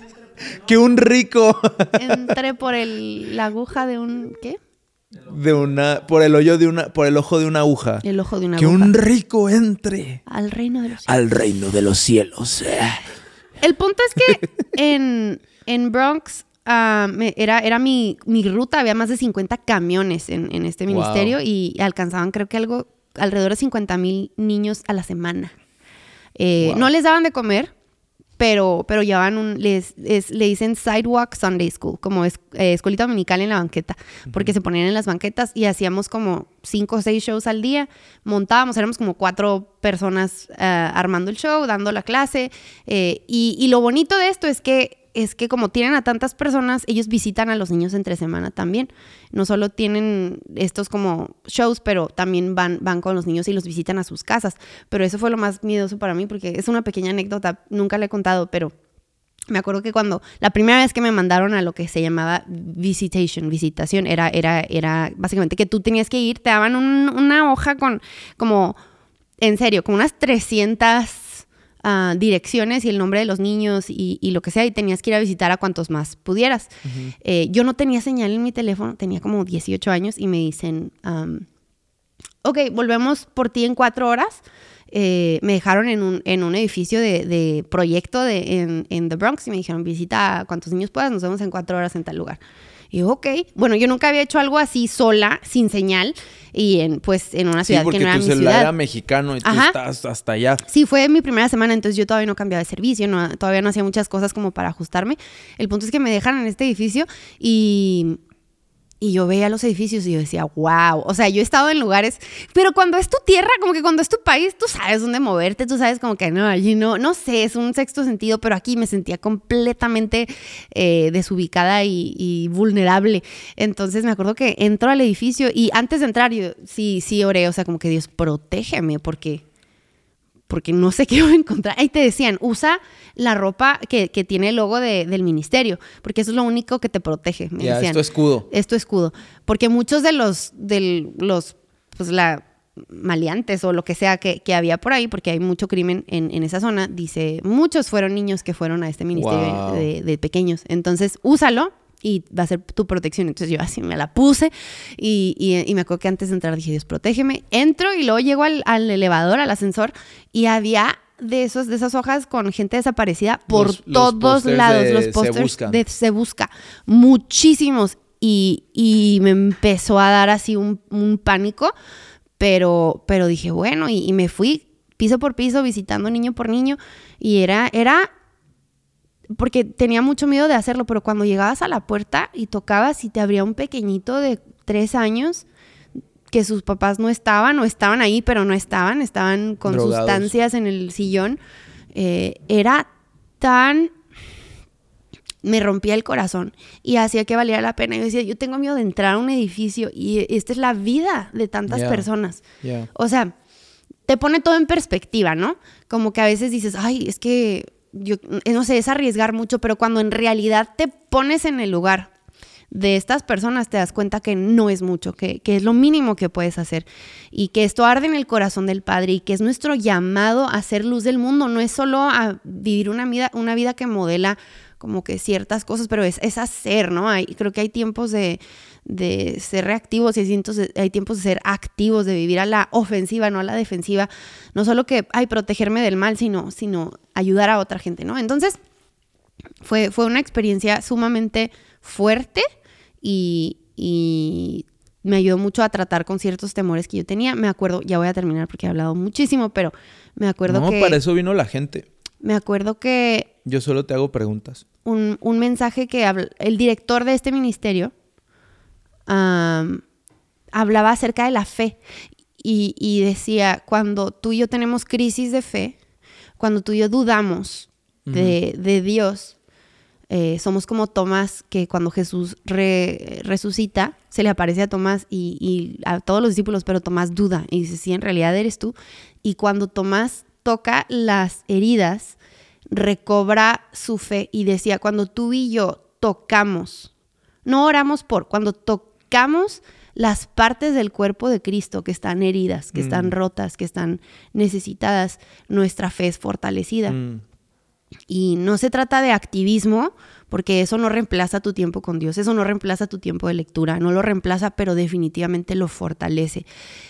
que un rico Entré por el, la aguja de un, ¿qué? de una por el hoyo de una por el ojo de una aguja. El ojo de una que aguja. un rico entre Al reino de los cielos. al reino de los cielos. eh. El punto es que en, en Bronx ah, era, era mi, mi ruta, había más de 50 camiones en, en este Wow. ministerio y alcanzaban creo que algo alrededor de 50 mil niños a la semana. Eh, Wow. No les daban de comer, pero, pero llevaban un, les, es- le dicen Sidewalk Sunday School, como es, eh, escuelita dominical en la banqueta, porque se ponían en las banquetas y hacíamos como cinco o seis shows al día, montábamos, éramos como cuatro personas ah, armando el show, dando la clase, eh, y, y lo bonito de esto es que es que como tienen a tantas personas, ellos visitan a los niños entre semana también. No solo tienen estos como shows, pero también van, van con los niños y los visitan a sus casas. Pero eso fue lo más miedoso para mí, porque es una pequeña anécdota, nunca le he contado, pero me acuerdo que cuando la primera vez que me mandaron a lo que se llamaba visitation, visitación, era, era, era básicamente que tú tenías que ir, te daban un- una hoja con como, en serio, como unas 300 ah, direcciones y el nombre de los niños y, y lo que sea, y tenías que ir a visitar a cuantos más pudieras. Eh, yo no tenía señal en mi teléfono, tenía como 18 años y me dicen, am, ok, volvemos por ti en cuatro horas. Eh, me dejaron en un, en un edificio de, de proyecto de, en, en The Bronx y me dijeron, visita a cuantos niños puedas, nos vemos en cuatro horas en tal lugar. Y yo, ok. Bueno, yo nunca había hecho algo así sola, sin señal, y en, pues en una ciudad que no era mi ciudad. era mexicano y tú Ajá. estás hasta allá. Sí, fue mi primera semana, entonces yo todavía no cambiaba de servicio, no, todavía no hacía muchas cosas como para ajustarme. El punto es que me dejan en este edificio y, y yo veía los edificios y yo decía, wow, o sea, yo he estado en lugares, pero cuando es tu tierra, como que cuando es tu país, tú sabes dónde moverte, tú sabes como que no, allí no, no sé, es un sexto sentido, pero aquí me sentía completamente eh, desubicada y, y vulnerable. Entonces me acuerdo que entro al edificio y antes de entrar yo sí, sí oré, o sea, como que Dios, protégeme porque porque no sé qué voy a encontrar. Ahí te decían, usa la ropa que, que tiene el logo de- del ministerio, porque eso es lo único que te protege. Me decían. es tu escudo. Es tu escudo. Porque muchos de los, de los, pues la maleantes o lo que sea que, que había por ahí, porque hay mucho crimen en, en esa zona, dice, muchos fueron niños que fueron a este ministerio Wow. de, de pequeños. Entonces, úsalo y va a ser tu protección. Entonces yo así me la puse y, y- y me acuerdo que antes de entrar dije, Dios, protégeme. Entro y luego llego al, al elevador, al ascensor y había de, esos, de esas hojas con gente desaparecida por Los- todos lados. de los pósters de Se Busca. Muchísimos. Y, y me empezó a dar así un, un pánico, pero, pero dije, bueno, y, y me fui piso por piso visitando niño por niño y era, era porque tenía mucho miedo de hacerlo, pero cuando llegabas a la puerta y tocabas y te abría un pequeñito de tres años que sus papás no estaban o estaban ahí, pero no estaban, estaban con Drogados. sustancias en el sillón, eh, era tan... Me rompía el corazón y hacía que valiera la pena. Yo decía, yo tengo miedo de entrar a un edificio y esta es la vida de tantas personas. O sea, te pone todo en perspectiva, ¿no? Como que a veces dices, ay, es que eh, no sé, es arriesgar mucho, pero cuando en realidad te pones en el lugar de estas personas, te das cuenta que no es mucho, que, que es lo mínimo que puedes hacer y que esto arde en el corazón del Padre y que es nuestro llamado a ser luz del mundo, no es solo a vivir una vida, una vida que modela como que ciertas cosas, pero es, es hacer, ¿no? Hay, creo que hay tiempos de, de ser reactivos y hay tiempos, de, hay tiempos de ser activos, de vivir a la ofensiva, no a la defensiva. No solo que, ay, protegerme del mal, sino, sino ayudar a otra gente, ¿no? Entonces, fue, fue una experiencia sumamente fuerte y, y me ayudó mucho a tratar con ciertos temores que yo tenía. Me acuerdo, ya voy a terminar porque he hablado muchísimo, pero me acuerdo No, que... para eso vino la gente. Me acuerdo que Yo solo te hago preguntas. un, un mensaje que el director de este ministerio hablaba acerca de la fe. y, y decía, cuando tú y yo tenemos crisis de fe, cuando tú y yo dudamos de, de Dios, eh, somos como Tomás, que cuando Jesús re- resucita, se le aparece a Tomás y, y a todos los discípulos, pero Tomás duda y dice, sí, en realidad eres tú. Y cuando Tomás toca las heridas, recobra su fe y decía, cuando tú y yo tocamos, no oramos por, cuando tocamos las partes del cuerpo de Cristo que están heridas, que están rotas, que están necesitadas, nuestra fe es fortalecida. Mm. Y no se trata de activismo, porque eso no reemplaza tu tiempo con Dios, eso no reemplaza tu tiempo de lectura, no lo reemplaza, pero definitivamente lo fortalece.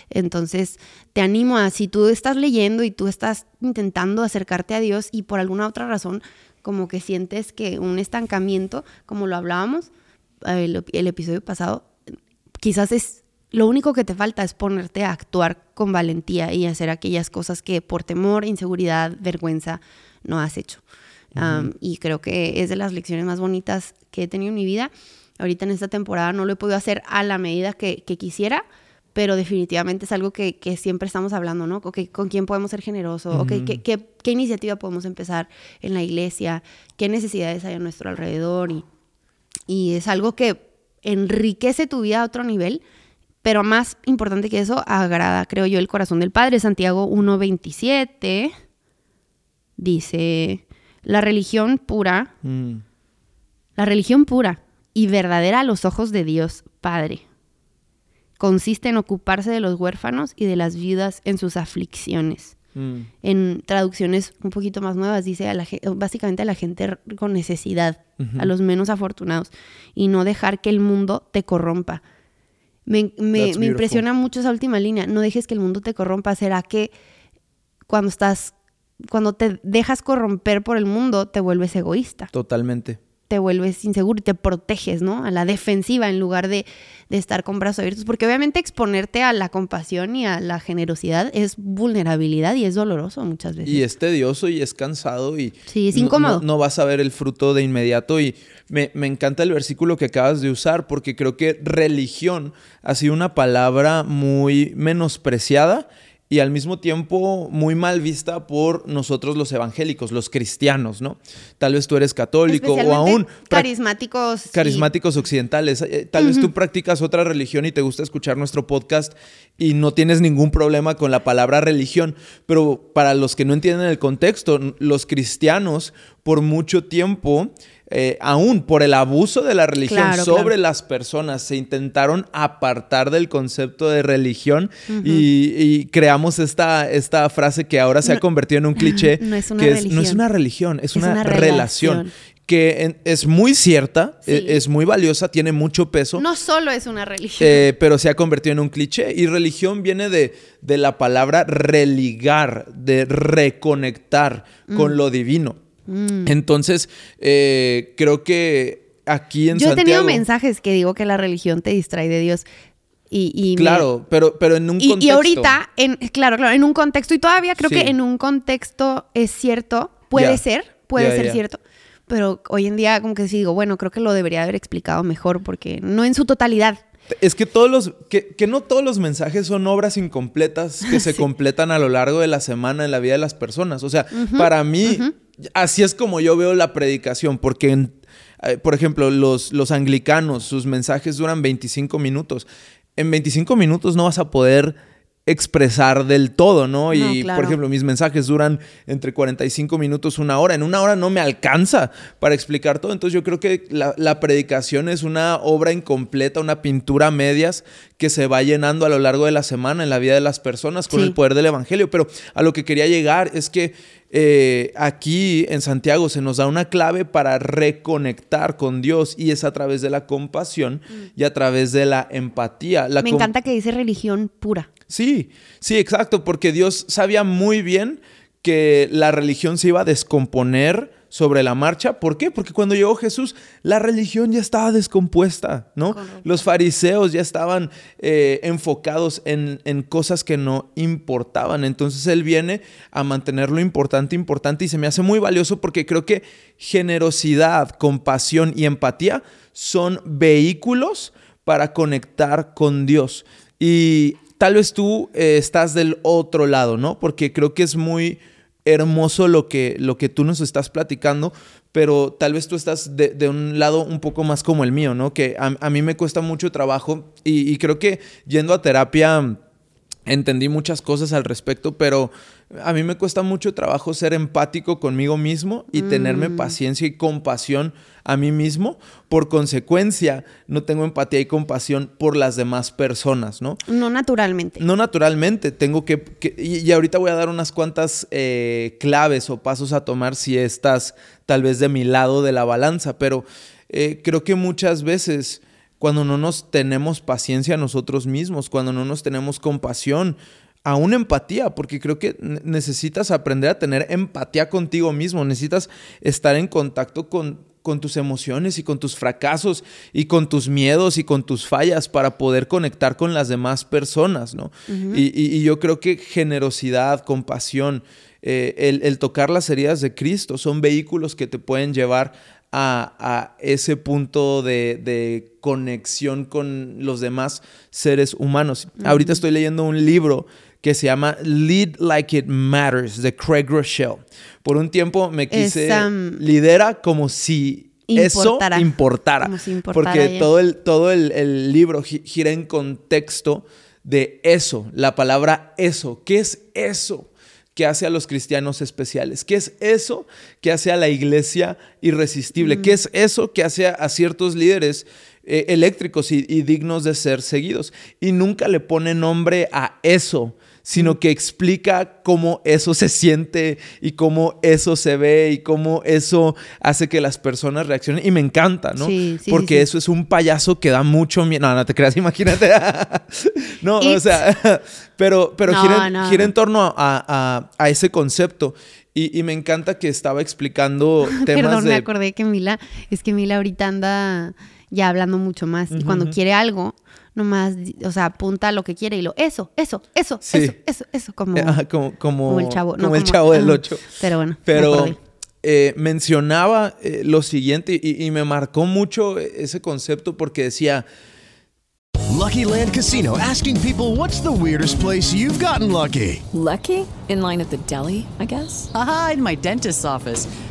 Entonces, te animo a, si tú estás leyendo y tú estás intentando acercarte a Dios y por alguna otra razón, como que sientes que un estancamiento, como lo hablábamos eh, el, el episodio pasado, quizás es lo único que te falta es ponerte a actuar con valentía y hacer aquellas cosas que por temor, inseguridad, vergüenza no has hecho. Um, y creo que es de las lecciones más bonitas que he tenido en mi vida. Ahorita en esta temporada no lo he podido hacer a la medida que, que quisiera, pero definitivamente es algo que, que siempre estamos hablando, ¿no? ¿Con quién podemos ser generosos? ¿qué, qué, qué iniciativa podemos empezar en la iglesia? ¿Qué necesidades hay a nuestro alrededor? Y, y es algo que enriquece tu vida a otro nivel, pero más importante que eso, agrada, creo yo, el corazón del Padre. Santiago 1.27 dice, la religión pura, Mm. la religión pura y verdadera a los ojos de Dios Padre consiste en ocuparse de los huérfanos y de las viudas en sus aflicciones. Mm. En traducciones un poquito más nuevas dice a la, básicamente a la gente con necesidad, a los menos afortunados, y no dejar que el mundo te corrompa. Me, me- me impresiona mucho esa última línea. No dejes que el mundo te corrompa. ¿Será que cuando estás, cuando te dejas corromper por el mundo, te vuelves egoísta? Totalmente. Te vuelves inseguro y te proteges, ¿no? A la defensiva en lugar de, de estar con brazos abiertos. Porque obviamente exponerte a la compasión y a la generosidad es vulnerabilidad y es doloroso muchas veces. Y es tedioso y es cansado y Sí, es no- incómodo. No, no vas a ver el fruto de inmediato y me, me encanta el versículo que acabas de usar porque creo que religión ha sido una palabra muy menospreciada y al mismo tiempo muy mal vista por nosotros los evangélicos, los cristianos, ¿no? Tal vez tú eres católico o aún carismáticos. carismáticos occidentales. Eh, Tal vez tú practicas otra religión y te gusta escuchar nuestro podcast y no tienes ningún problema con la palabra religión, pero para los que no entienden el contexto, los cristianos por mucho tiempo, eh, aún por el abuso de la religión Claro, sobre claro. las personas, se intentaron apartar del concepto de religión y, y creamos esta, esta frase que ahora se ha convertido en un cliché, No es una que es- no es religión. una religión, es, Es una, una relación relación. que es muy cierta, Sí. e- es muy valiosa, tiene mucho peso, No solo es una religión. eh, pero se ha convertido en un cliché. Y religión viene de, de la palabra religar, de reconectar Mm. con lo divino. Entonces, eh, creo que aquí en Yo he tenido Santiago... mensajes que digo que la religión te distrae de Dios. Y, y me- Claro, pero, pero en un Y, contexto... y ahorita, en, claro, claro, en un contexto, y todavía creo Sí. que en un contexto es cierto, puede ser, puede ser cierto, pero hoy en día como que sí digo, bueno, creo que lo debería haber explicado mejor, porque no en su totalidad. Es que todos los, que, que no todos los mensajes son obras incompletas que se completan a lo largo de la semana en la vida de las personas. O sea, para mí, así es como yo veo la predicación, porque, en- eh, por ejemplo, los, los anglicanos, sus mensajes duran 25 minutos. En 25 minutos no vas a poder expresar del todo, ¿no? Y, por ejemplo, mis mensajes duran entre 45 minutos, una hora. En una hora no me alcanza para explicar todo. Entonces yo creo que la, la predicación es una obra incompleta, una pintura a medias que se va llenando a lo largo de la semana en la vida de las personas con Sí. el poder del Evangelio. Pero a lo que quería llegar es que eh, aquí en Santiago se nos da una clave para reconectar con Dios y es a través de la compasión y a través de la empatía. La Me encanta que dice religión pura. Sí, sí, exacto, porque Dios sabía muy bien que la religión se iba a descomponer sobre la marcha. ¿Por qué? Porque cuando llegó Jesús, la religión ya estaba descompuesta, ¿no? Los fariseos ya estaban eh, enfocados en, en cosas que no importaban. Entonces Él viene a mantener lo importante, importante, y se me hace muy valioso porque creo que generosidad, compasión y empatía son vehículos para conectar con Dios. Y tal vez tú eh, estás del otro lado, ¿no? Porque creo que es muy hermoso lo que, lo que tú nos estás platicando, pero tal vez tú estás de, un lado un poco más como el mío, ¿no? Que a, mí me cuesta mucho trabajo y, y creo que yendo a terapia entendí muchas cosas al respecto, pero a mí me cuesta mucho trabajo ser empático conmigo mismo y tenerme mm. paciencia y compasión a mí mismo. Por consecuencia, no tengo empatía y compasión por las demás personas, ¿no? No naturalmente. No naturalmente. Tengo que... y, ahorita voy a dar unas cuantas eh, claves o pasos a tomar si estás tal vez de mi lado de la balanza, pero eh, creo que muchas veces cuando no nos tenemos paciencia a nosotros mismos, cuando no nos tenemos compasión, aún empatía, porque creo que necesitas aprender a tener empatía contigo mismo, necesitas estar en contacto con, con tus emociones y con tus fracasos y con tus miedos y con tus fallas para poder conectar con las demás personas, ¿no? y, yo creo que generosidad, compasión, eh, el, tocar las heridas de Cristo son vehículos que te pueden llevar a, ese punto de, conexión con los demás seres humanos. Ahorita estoy leyendo un libro que se llama Lead Like It Matters de Craig Rochelle. Por un tiempo me quise lidera como si eso importara. porque todo, el, todo el, libro gira en contexto de eso, la palabra eso. ¿Qué es eso? Que hace a los cristianos especiales? ¿Qué es eso que hace a la iglesia irresistible? ¿Qué es eso que hace a ciertos líderes eh, eléctricos y, dignos de ser seguidos? Y nunca le pone nombre a eso sino que explica cómo eso se siente y cómo eso se ve y cómo eso hace que las personas reaccionen. Y me encanta, ¿no? Sí, sí, Porque eso es un payaso que da mucho miedo. No, no te creas, imagínate. no, o sea, pero, pero gira, en torno a, ese concepto. Y, me encanta que estaba explicando temas Perdón, me acordé que Mila, es que Mila ahorita anda ya hablando mucho más. Y cuando quiere algo, nomás, o sea, apunta lo que quiere y lo, eso, eso, eso, eso, eso, eso, como, como, el chavo. Como, el chavo del 8. Pero bueno. Pero eh, mencionaba eh, lo siguiente y, y me marcó mucho ese concepto porque decía... Lucky Land Casino asking people what's the weirdest place you've gotten lucky. Lucky? In line at the deli, I guess. Aha, in my dentist's office.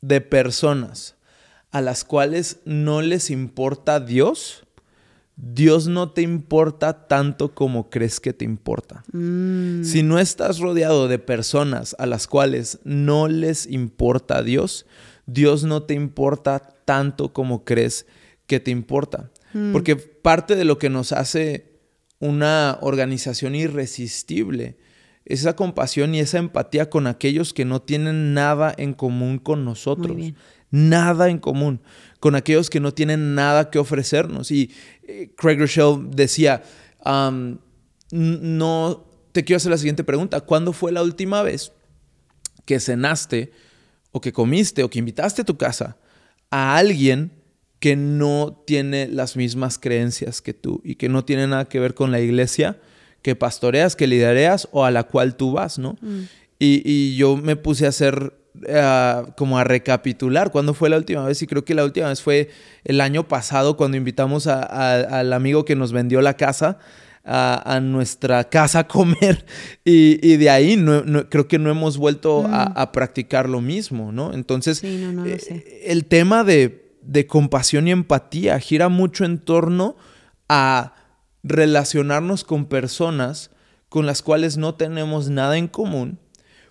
de personas a las cuales no les importa Dios, Dios no te importa tanto como crees que te importa. Mm. Si no estás rodeado de personas a las cuales no les importa Dios, Dios no te importa tanto como crees que te importa. Mm. Porque parte de lo que nos hace una organización irresistible esa compasión y esa empatía con aquellos que no tienen nada en común con nosotros. Nada en común. Con aquellos que no tienen nada que ofrecernos. Y eh, Craig Rochelle decía, no, te quiero hacer la siguiente pregunta. ¿Cuándo fue la última vez que cenaste o que comiste o que invitaste a tu casa a alguien que no tiene las mismas creencias que tú y que no tiene nada que ver con la iglesia? Que pastoreas, que lidereas o a la cual tú vas, ¿no? Mm. Y, yo me puse a hacer, eh, como a recapitular cuándo fue la última vez y creo que la última vez fue el año pasado cuando invitamos al amigo que nos vendió la casa. A, nuestra casa a comer y, de ahí no, creo que no hemos vuelto a, mm. practicar lo mismo, ¿no? Entonces, eh, el tema de, de compasión y empatía gira mucho en torno a relacionarnos con personas con las cuales no tenemos nada en común,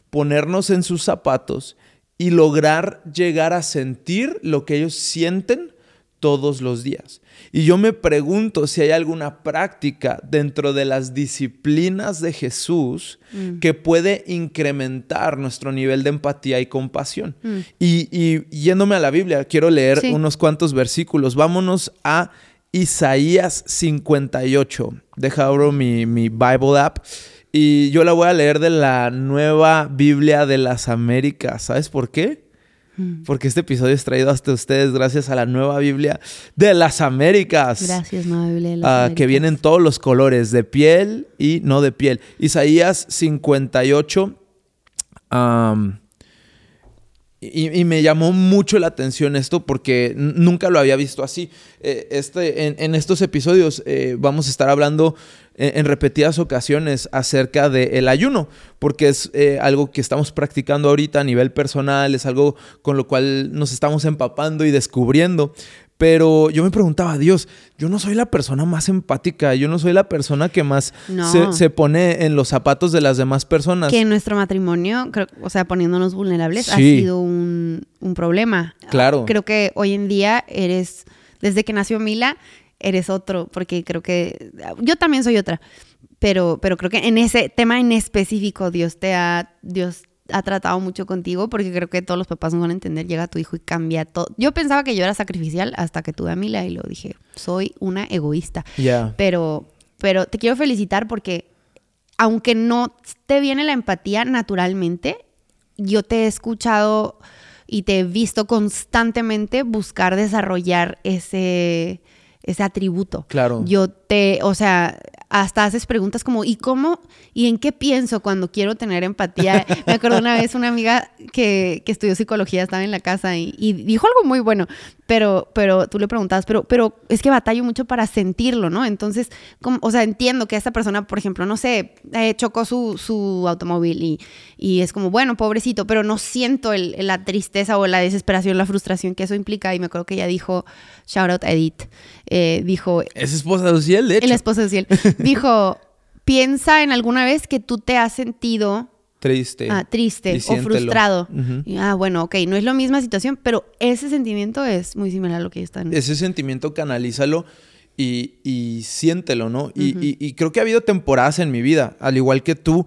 ponernos en sus zapatos y lograr llegar a sentir lo que ellos sienten todos los días. Y yo me pregunto si hay alguna práctica dentro de las disciplinas de Jesús Mm. que puede incrementar nuestro nivel de empatía y compasión. Mm. Y, y yéndome a la Biblia, quiero leer Sí. unos cuantos versículos. Vámonos a Isaías 58. Deja abro mi, mi Bible app. Y yo la voy a leer de la nueva Biblia de las Américas. ¿Sabes por qué? Mm. Porque este episodio es traído hasta ustedes gracias a la nueva Biblia de las Américas. Gracias, Nueva Biblia de las Ah, que Américas. viene en todos los colores, de piel y no de piel. Isaías 58. am, y, me llamó mucho la atención esto porque nunca lo había visto así. Eh, este, en, estos episodios eh, vamos a estar hablando eh, en repetidas ocasiones acerca del ayuno, porque es algo que estamos practicando ahorita a nivel personal, es algo con lo cual nos estamos empapando y descubriendo. Pero yo me preguntaba, Dios, yo no soy la persona más empática, yo no soy la persona que más No. se, se pone en los zapatos de las demás personas. Que en nuestro matrimonio, creo- o sea, poniéndonos vulnerables, ha sido un, un problema. Claro. Creo que hoy en día eres, desde que nació Mila, eres otro, porque creo que yo también soy otra, pero, pero creo que en ese tema en específico Dios te ha, Dios ha tratado mucho contigo, porque creo que todos los papás no van a entender, llega tu hijo y cambia todo. Yo pensaba que yo era sacrificial hasta que tuve a Mila y lo dije, soy una egoísta. Ya. Pero, pero te quiero felicitar porque aunque no te viene la empatía naturalmente, yo te he escuchado y te he visto constantemente buscar desarrollar ese, ese atributo. Claro. Yo te, o sea, hasta haces preguntas como, ¿y cómo? ¿Y en qué pienso cuando quiero tener empatía? Me acuerdo una vez una amiga que, que estudió psicología, estaba en la casa y, dijo algo muy bueno, pero, pero tú le preguntabas, pero, pero es que batallo mucho para sentirlo, ¿no? Entonces, como- o sea, entiendo que esta persona, por ejemplo, no sé, eh, chocó su, su automóvil y, y es como, bueno, pobrecito, pero no siento el- la tristeza o la desesperación, la frustración que eso implica. Y me acuerdo que ella dijo, shout out Edith, eh, dijo, Es esposa de Uziel, de hecho. el esposo de Ciel, dijo, piensa en alguna vez que tú te has sentido Triste. ah, triste Y o siéntelo. frustrado. Y, ah, bueno, ok, no es la misma situación, pero ese sentimiento es muy similar a lo que están. Ese sentimiento canalízalo y, y siéntelo, ¿no? Y- y creo que ha habido temporadas en mi vida, al igual que tú.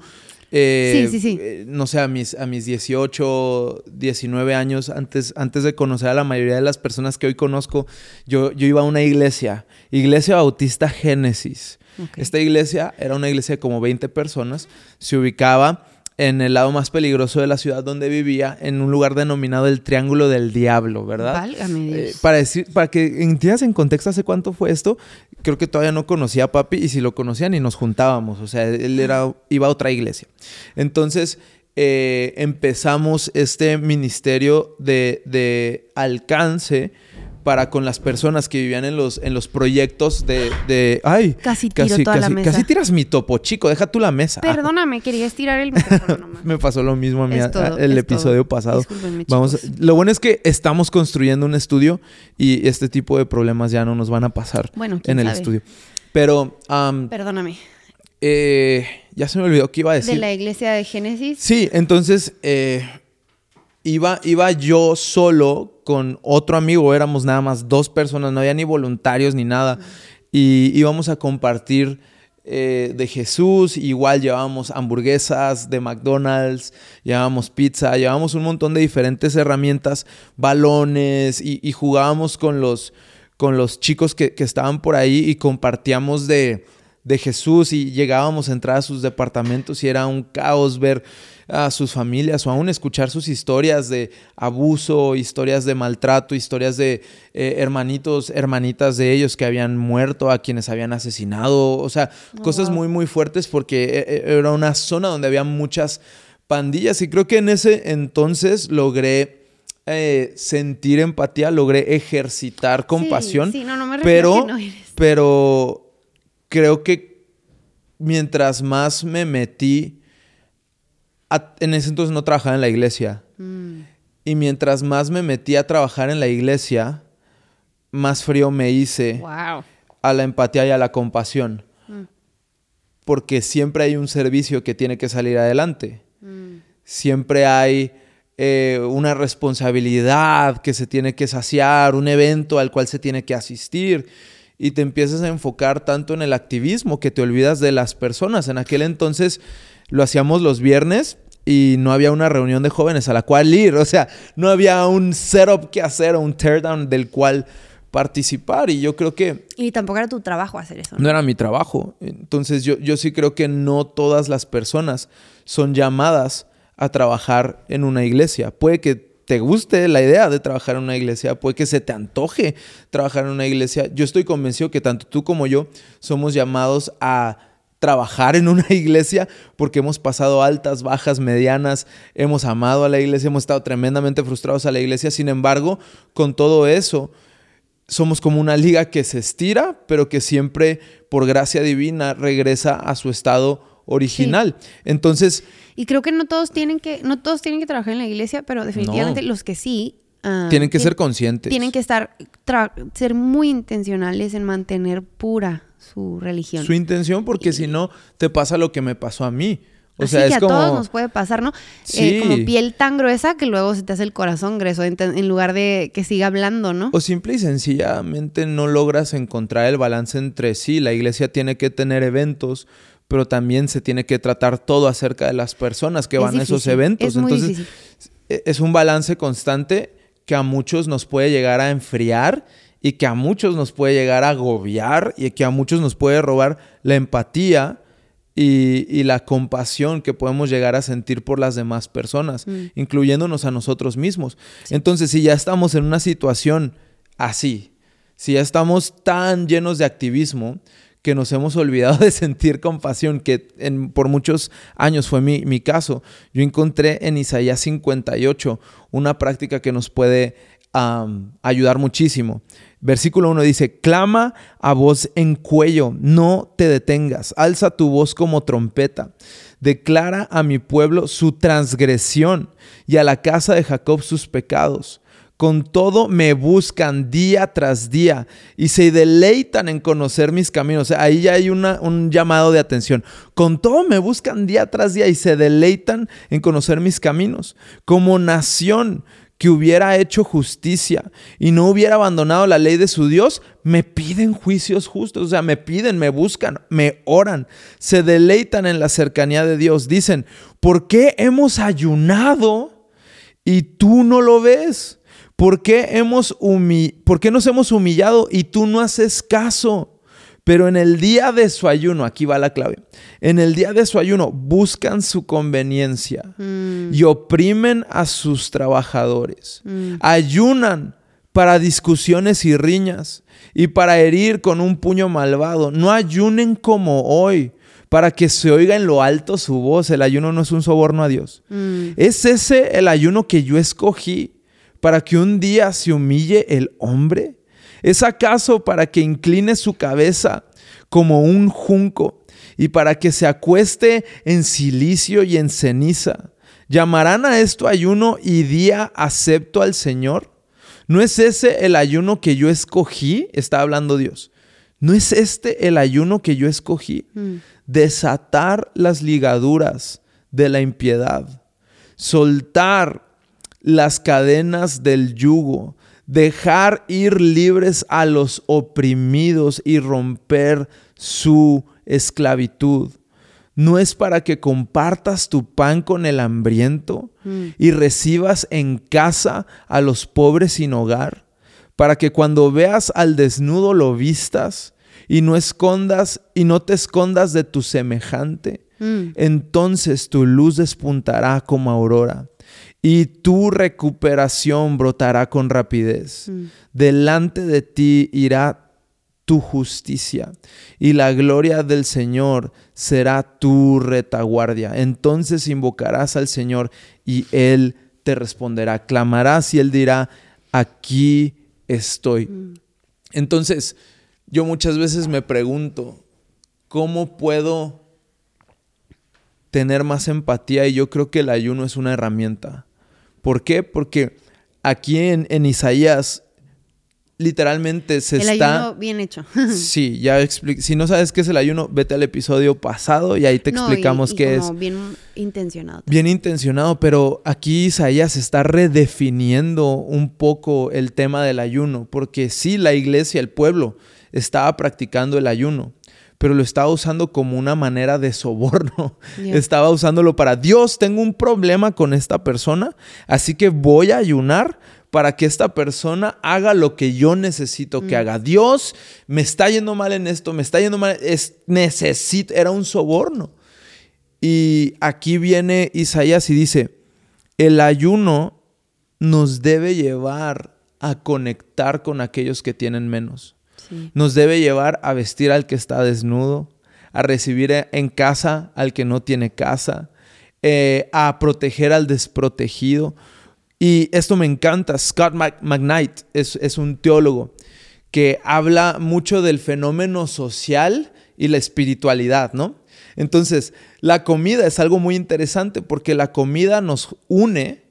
Eh, Sí, sí, sí. eh, no sé, a mis, a mis 18, 19 años, antes, antes de conocer a la mayoría de las personas que hoy conozco, yo, yo iba a una iglesia, Iglesia Bautista Génesis. Esta iglesia era una iglesia de como 20 personas, se ubicaba en el lado más peligroso de la ciudad donde vivía, en un lugar denominado el Triángulo del Diablo, ¿verdad? Válgame Dios. Eh, para decir, para que entiendas en contexto hace cuánto fue esto, creo que todavía no conocía a papi y si lo conocían y nos juntábamos, o sea, él era, iba a otra iglesia. Entonces eh, empezamos este ministerio de, de alcance para con las personas que vivían en los, en los proyectos de, de- ay, Casi tiro toda la mesa. casi tiras mi topo, chico, deja tú la mesa. Perdóname, quería estirar el micrófono nomás. Me pasó lo mismo a mí Es a- todo, el episodio todo. pasado. Vamos, chicos. lo bueno es que estamos construyendo un estudio y este tipo de problemas ya no nos van a pasar Bueno, en el sabe. estudio. Pero am, Perdóname. eh, ya se me olvidó qué iba a De decir. la iglesia de Génesis. Sí, entonces eh, iba, iba yo solo con otro amigo, éramos nada más dos personas, no había ni voluntarios ni nada. Y íbamos a compartir eh, de Jesús, igual llevábamos hamburguesas de McDonald's, llevábamos pizza, llevábamos un montón de diferentes herramientas, balones y, y jugábamos con los, con los chicos que, que estaban por ahí y compartíamos de, de Jesús y llegábamos a entrar a sus departamentos y era un caos ver a sus familias o aún escuchar sus historias de abuso, historias de maltrato, historias de eh, hermanitos, hermanitas de ellos que habían muerto, a quienes habían asesinado, o sea, cosas muy, muy fuertes porque eh, eh, era una zona donde había muchas pandillas y creo que en ese entonces logré eh, sentir empatía, logré ejercitar compasión, sí, no, no me pero, no pero creo que mientras más me metí, a- en ese entonces no trabajaba en la iglesia, Mm. y mientras más me metí a trabajar en la iglesia, más frío me hice Wow. a la empatía y a la compasión, Mm. porque siempre hay un servicio que tiene que salir adelante. Mm. siempre hay eh, una responsabilidad que se tiene que saciar, un evento al cual se tiene que asistir y te empiezas a enfocar tanto en el activismo que te olvidas de las personas. En aquel entonces lo hacíamos los viernes y no había una reunión de jóvenes a la cual ir, o sea, no había un setup que hacer o un teardown del cual participar y yo creo que... Y tampoco era tu trabajo hacer eso. No, era mi trabajo. Entonces yo, yo sí creo que no todas las personas son llamadas a trabajar en una iglesia. Puede que te guste la idea de trabajar en una iglesia, puede que se te antoje trabajar en una iglesia. Yo estoy convencido que tanto tú como yo somos llamados a trabajar en una iglesia porque hemos pasado altas, bajas, medianas, hemos amado a la iglesia, hemos estado tremendamente frustrados a la iglesia. Sin embargo, con todo eso, somos como una liga que se estira, pero que siempre, por gracia divina, regresa a su estado original. Entonces, y creo que no todos tienen que, no todos tienen que trabajar en la iglesia, pero definitivamente los que sí. Ah, tienen que ser conscientes. Tienen que estar, ser muy intencionales en mantener pura su religión. Su intención, porque si no, te pasa lo que me pasó a mí. O sea, es que a todos nos puede pasar, ¿no? Eh, como piel tan gruesa que luego se te hace el corazón grueso en, en, lugar de que siga hablando, ¿no? O simple y sencillamente no logras encontrar el balance entre sí. La iglesia tiene que tener eventos, pero también se tiene que tratar todo acerca de las personas que van a esos eventos. Entonces, e, es un balance constante que a muchos nos puede llegar a enfriar y que a muchos nos puede llegar a agobiar y que a muchos nos puede robar la empatía y, la compasión que podemos llegar a sentir por las demás personas, mm. incluyéndonos a nosotros mismos. Entonces, si ya estamos en una situación así, si ya estamos tan llenos de activismo, que nos hemos olvidado de sentir compasión, que por muchos años fue mi, caso. Yo encontré en Isaías 58 una práctica que nos puede ayudar muchísimo. Versículo 1 dice, clama a voz en cuello, no te detengas, alza tu voz como trompeta, declara a mi pueblo su transgresión y a la casa de Jacob sus pecados con todo me buscan día tras día y se deleitan en conocer mis caminos. ahí ya hay un llamado de atención. Con todo me buscan día tras día y se deleitan en conocer mis caminos. Como nación que hubiera hecho justicia y no hubiera abandonado la ley de su Dios, me piden juicios justos, o sea, me piden, me buscan, me oran, se deleitan en la cercanía de Dios. Dicen, ¿por qué hemos ayunado y tú no lo ves? ¿Por qué, hemos ¿Por qué nos hemos humillado y tú no haces caso? Pero en el día de su ayuno, aquí va la clave, en el día de su ayuno buscan su conveniencia mm. y oprimen a sus trabajadores. Mm. Ayunan para discusiones y riñas y para herir con un puño malvado. No ayunen como hoy para que se oiga en lo alto su voz. El ayuno no es un soborno a Dios. Mm. Es ese el ayuno que yo escogí para que un día se humille el hombre? ¿Es acaso para que incline su cabeza como un junco y para que se acueste en silicio y en ceniza? ¿Llamarán a esto ayuno y día acepto al Señor? ¿No es ese el ayuno que yo escogí? Está hablando Dios. ¿No es este el ayuno que yo escogí? Mm. Desatar las ligaduras de la impiedad, soltar las cadenas del yugo, dejar ir libres a los oprimidos y romper su esclavitud. No es para que compartas tu pan con el hambriento mm. y recibas en casa a los pobres sin hogar, para que cuando veas al desnudo lo vistas y no escondas y no te escondas de tu semejante. Mm. Entonces tu luz despuntará como aurora y tu recuperación brotará con rapidez. Mm. Delante de ti irá tu justicia y la gloria del Señor será tu retaguardia. Entonces invocarás al Señor y Él te responderá. Clamarás y Él dirá, aquí estoy. Mm. Entonces, yo muchas veces me pregunto, ¿cómo puedo tener más empatía? Y yo creo que el ayuno es una herramienta. ¿Por qué? Porque aquí en, Isaías literalmente se el está... ayuno bien hecho. Sí, ya expliqué. Si no sabes qué es el ayuno, vete al episodio pasado y ahí te No, y- explicamos y qué como es. bien intencionado. Bien intencionado, pero aquí Isaías está redefiniendo un poco el tema del ayuno, porque sí, la iglesia, el pueblo, estaba practicando el ayuno, pero lo estaba usando como una manera de soborno. Estaba usándolo para, Dios, tengo un problema con esta persona, así que voy a ayunar para que esta persona haga lo que yo necesito que Mm. haga. Dios, me está yendo mal en esto, me está yendo mal, es necesito, era un soborno. Y aquí viene Isaías y dice, el ayuno nos debe llevar a conectar con aquellos que tienen menos. Sí. Nos debe llevar a vestir al que está desnudo, a recibir en casa al que no tiene casa, eh, a proteger al desprotegido. Y esto me encanta. Scott McKnight es, es un teólogo que habla mucho del fenómeno social y la espiritualidad, ¿no? Entonces, la comida es algo muy interesante porque la comida nos une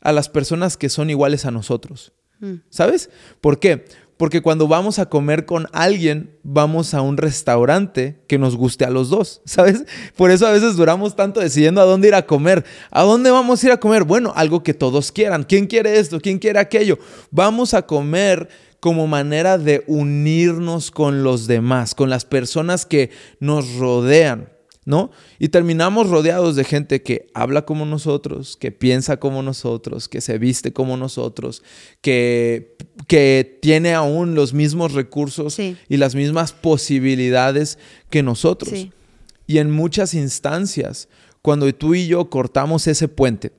a las personas que son iguales a nosotros. Mm. ¿Sabes? ¿Por qué? Porque cuando vamos a comer con alguien, vamos a un restaurante que nos guste a los dos, ¿sabes? Por eso a veces duramos tanto decidiendo a dónde ir a comer. ¿A dónde vamos a ir a comer? Bueno, algo que todos quieran. ¿Quién quiere esto? ¿Quién quiere aquello? Vamos a comer como manera de unirnos con los demás, con las personas que nos rodean. ¿No? Y terminamos rodeados de gente que habla como nosotros, que piensa como nosotros, que se viste como nosotros, que, que tiene aún los mismos recursos Sí. y las mismas posibilidades que nosotros. Sí. Y en muchas instancias, cuando tú y yo cortamos ese puente,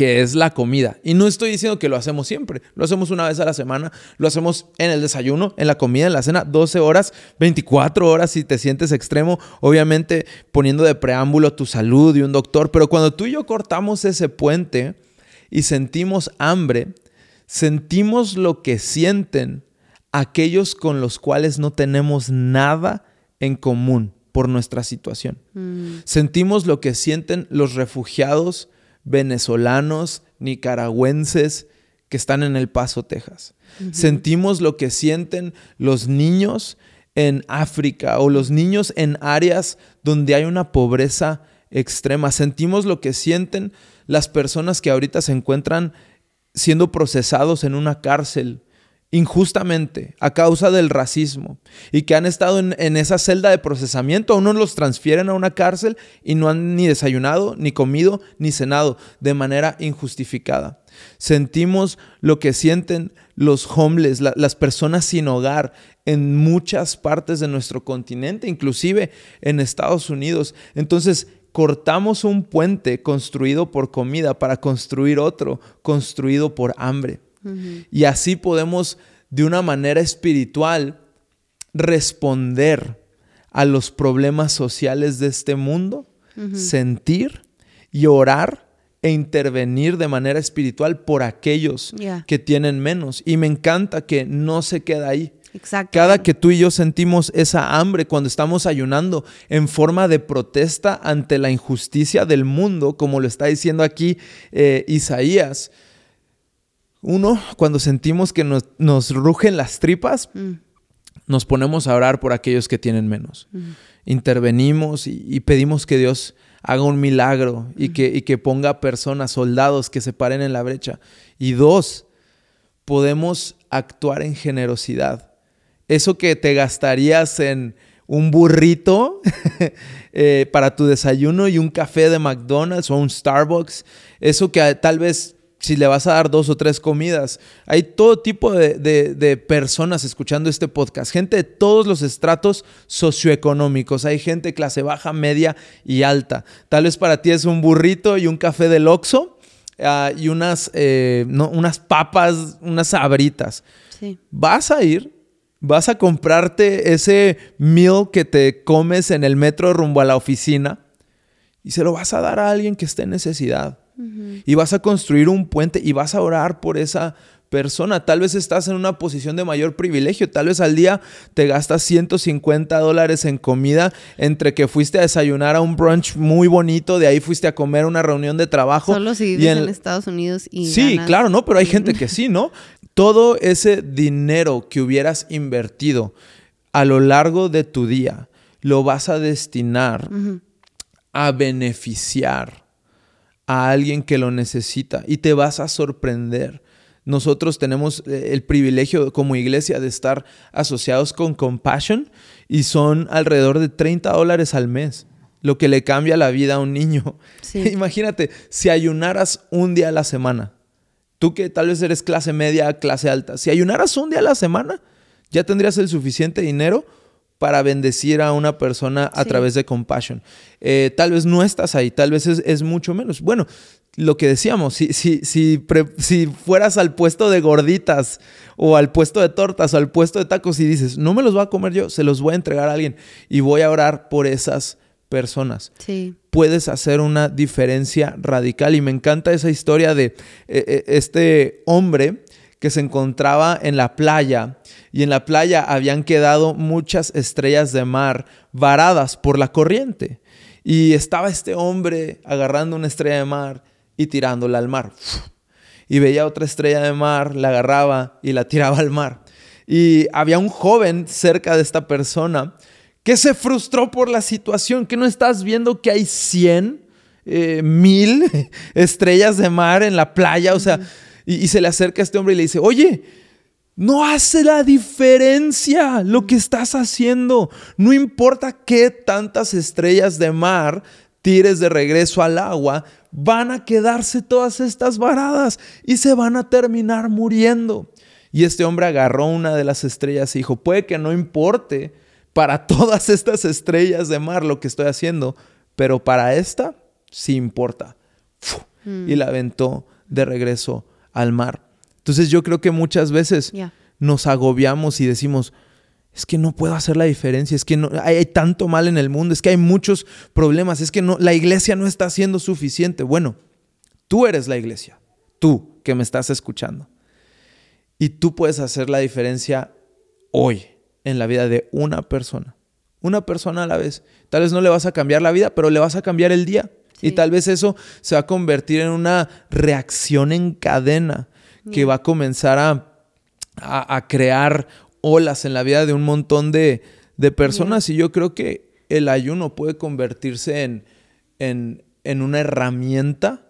que es la comida. Y no estoy diciendo que lo hacemos siempre, lo hacemos una vez a la semana, lo hacemos en el desayuno, en la comida, en la cena, 12 horas, 24 horas si te sientes extremo, obviamente poniendo de preámbulo tu salud y un doctor, pero cuando tú y yo cortamos ese puente y sentimos hambre, sentimos lo que sienten aquellos con los cuales no tenemos nada en común por nuestra situación. Mm. Sentimos lo que sienten los refugiados venezolanos, nicaragüenses que están en El Paso, Texas. Sentimos lo que sienten los niños en África o los niños en áreas donde hay una pobreza extrema. Sentimos lo que sienten las personas que ahorita se encuentran siendo procesados en una cárcel injustamente a causa del racismo y que han estado en, esa celda de procesamiento, unos los transfieren a una cárcel y no han ni desayunado, ni comido, ni cenado de manera injustificada. Sentimos lo que sienten los homeless, la- las personas sin hogar en muchas partes de nuestro continente, inclusive en Estados Unidos. Entonces, cortamos un puente construido por comida para construir otro construido por hambre. Y así podemos, de una manera espiritual, responder a los problemas sociales de este mundo, sentir y orar e intervenir de manera espiritual por aquellos que tienen menos. Y me encanta que no se queda ahí. Exacto. Cada que tú y yo sentimos esa hambre cuando estamos ayunando en forma de protesta ante la injusticia del mundo, como lo está diciendo aquí eh, Isaías, uno, cuando sentimos que nos, nos rugen las tripas, Mm. nos ponemos a orar por aquellos que tienen menos. Ujú. Intervenimos y, y pedimos que Dios haga un milagro y, que, y que ponga personas, soldados que se paren en la brecha. Y dos, podemos actuar en generosidad. Eso que te gastarías en un burrito eh, para tu desayuno y un café de McDonald's o un Starbucks, eso que tal vez si le vas a dar dos o tres comidas, hay todo tipo de, de- de personas escuchando este podcast, gente de todos los estratos socioeconómicos, hay gente clase baja, media y alta. Tal vez para ti es un burrito y un café del Oxxo ah, y unas, eh, no, unas papas, unas sabritas Sí. vas a ir, vas a comprarte ese meal que te comes en el metro rumbo a la oficina y se lo vas a dar a alguien que esté en necesidad. Y vas a construir un puente y vas a orar por esa persona. Tal vez estás en una posición de mayor privilegio. Tal vez al día te gastas 150 dólares en comida entre que fuiste a desayunar a un brunch muy bonito, de ahí fuiste a comer una reunión de trabajo. Solo si vives en- en Estados Unidos y Sí, ganas- claro, ¿no? Pero hay gente que sí, ¿no? todo ese dinero que hubieras invertido a lo largo de tu día, lo vas a destinar a beneficiar a alguien que lo necesita y te vas a sorprender. Nosotros tenemos eh, el privilegio como iglesia de estar asociados con Compassion y son alrededor de 30 dólares al mes, lo que le cambia la vida a un niño. Imagínate, si ayunaras un día a la semana, tú que tal vez eres clase media, clase alta, si ayunaras un día a la semana, ya tendrías el suficiente dinero para bendecir a una persona a través de compassion. Eh, tal vez no estás ahí, tal vez es, mucho menos. Bueno, lo que decíamos, si, si, si, si, fueras al puesto de gorditas o al puesto de tortas o al puesto de tacos y dices, no me los voy a comer yo, se los voy a entregar a alguien y voy a orar por esas personas. Sí. Puedes hacer una diferencia radical y me encanta esa historia de eh, eh, este hombre que se encontraba en la playa y en la playa habían quedado muchas estrellas de mar varadas por la corriente. Y estaba este hombre agarrando una estrella de mar y tirándola al mar. Y veía otra estrella de mar, la agarraba y la tiraba al mar. Y había un joven cerca de esta persona que se frustró por la situación, que no estás viendo que hay 100, eh, mil estrellas de mar en la playa, o sea, y, y se le acerca a este hombre y le dice, oye, no hace la diferencia lo que estás haciendo. No importa qué tantas estrellas de mar tires de regreso al agua, van a quedarse todas estas varadas y se van a terminar muriendo. Y este hombre agarró una de las estrellas y dijo, puede que no importe para todas estas estrellas de mar lo que estoy haciendo, pero para esta sí importa. Y la aventó de regreso al mar. Entonces yo creo que muchas veces nos agobiamos y decimos, es que no puedo hacer la diferencia, es que no, hay, tanto mal en el mundo, es que hay muchos problemas, es que no, la iglesia no está haciendo suficiente. Bueno, tú eres la iglesia, tú que me estás escuchando. Y tú puedes hacer la diferencia hoy en la vida de una persona. Una persona a la vez. Tal vez no le vas a cambiar la vida, pero le vas a cambiar el día. Y tal vez eso se va a convertir en una reacción en cadena que va a comenzar a, crear olas en la vida de un montón de, personas. Y yo creo que el ayuno puede convertirse en, en, una herramienta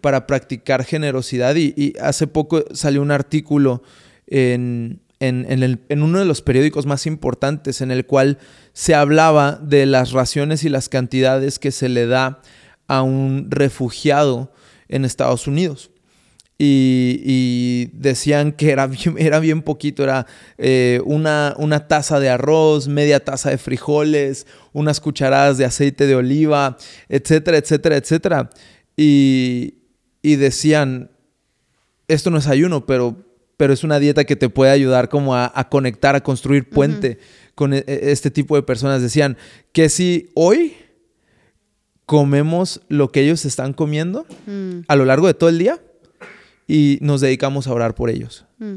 para practicar generosidad. Y, hace poco salió un artículo en, en, uno de los periódicos más importantes en el cual se hablaba de las raciones y las cantidades que se le da a un refugiado en Estados Unidos y, decían que era bien, era bien poquito, era eh, una, una, taza de arroz, media taza de frijoles, unas cucharadas de aceite de oliva, etcétera, etcétera, etcétera. Y, decían, esto no es ayuno, pero, pero es una dieta que te puede ayudar como a, conectar, a construir puente con e, e, este tipo de personas. Decían que si hoy comemos lo que ellos están comiendo mm. a lo largo de todo el día, y nos dedicamos a orar por ellos. Mm.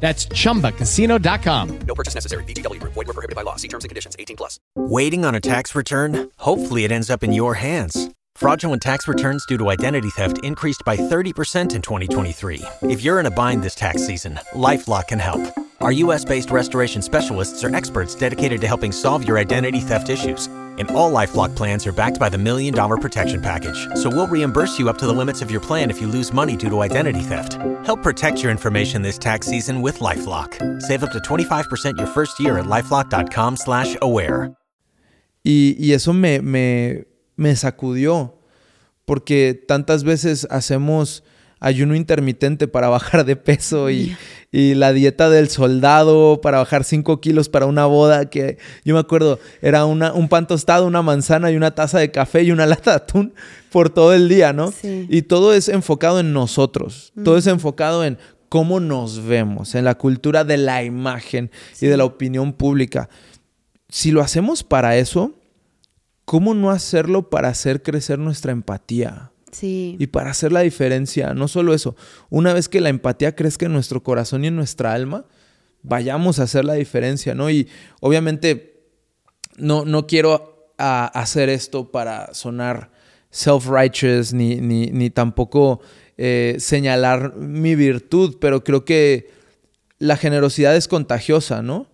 That's ChumbaCasino.com. No purchase necessary. VGW. Void were prohibited by law. See terms and conditions. 18 plus. Waiting on a tax return? Hopefully it ends up in your hands. Fraudulent tax returns due to identity theft increased by 30% in 2023. If you're in a bind this tax season, LifeLock can help. Our U.S.-based restoration specialists are experts dedicated to helping solve your identity theft issues and all LifeLock plans are backed by the Million Dollar Protection Package. So we'll reimburse you up to the limits of your plan if you lose money due to identity theft. Help protect your information this tax season with LifeLock. Save up to 25% your first year at LifeLock.com slash aware. Y, y eso me, me, me sacudió porque tantas veces hacemos ayuno intermitente para bajar de peso y, y la dieta del soldado para bajar 5 kilos para una boda que yo me acuerdo era una, un pan tostado, una manzana y una taza de café y una lata de atún por todo el día, ¿no? Y todo es enfocado en nosotros, todo es enfocado en cómo nos vemos, en la cultura de la imagen y de la opinión pública. si lo hacemos para eso, ¿cómo no hacerlo para hacer crecer nuestra empatía? Y para hacer la diferencia, no solo eso, una vez que la empatía crezca en nuestro corazón y en nuestra alma, vayamos a hacer la diferencia, ¿no? Y obviamente no, no quiero hacer esto para sonar self-righteous ni, ni, ni, tampoco eh, señalar mi virtud, pero creo que la generosidad es contagiosa, ¿no?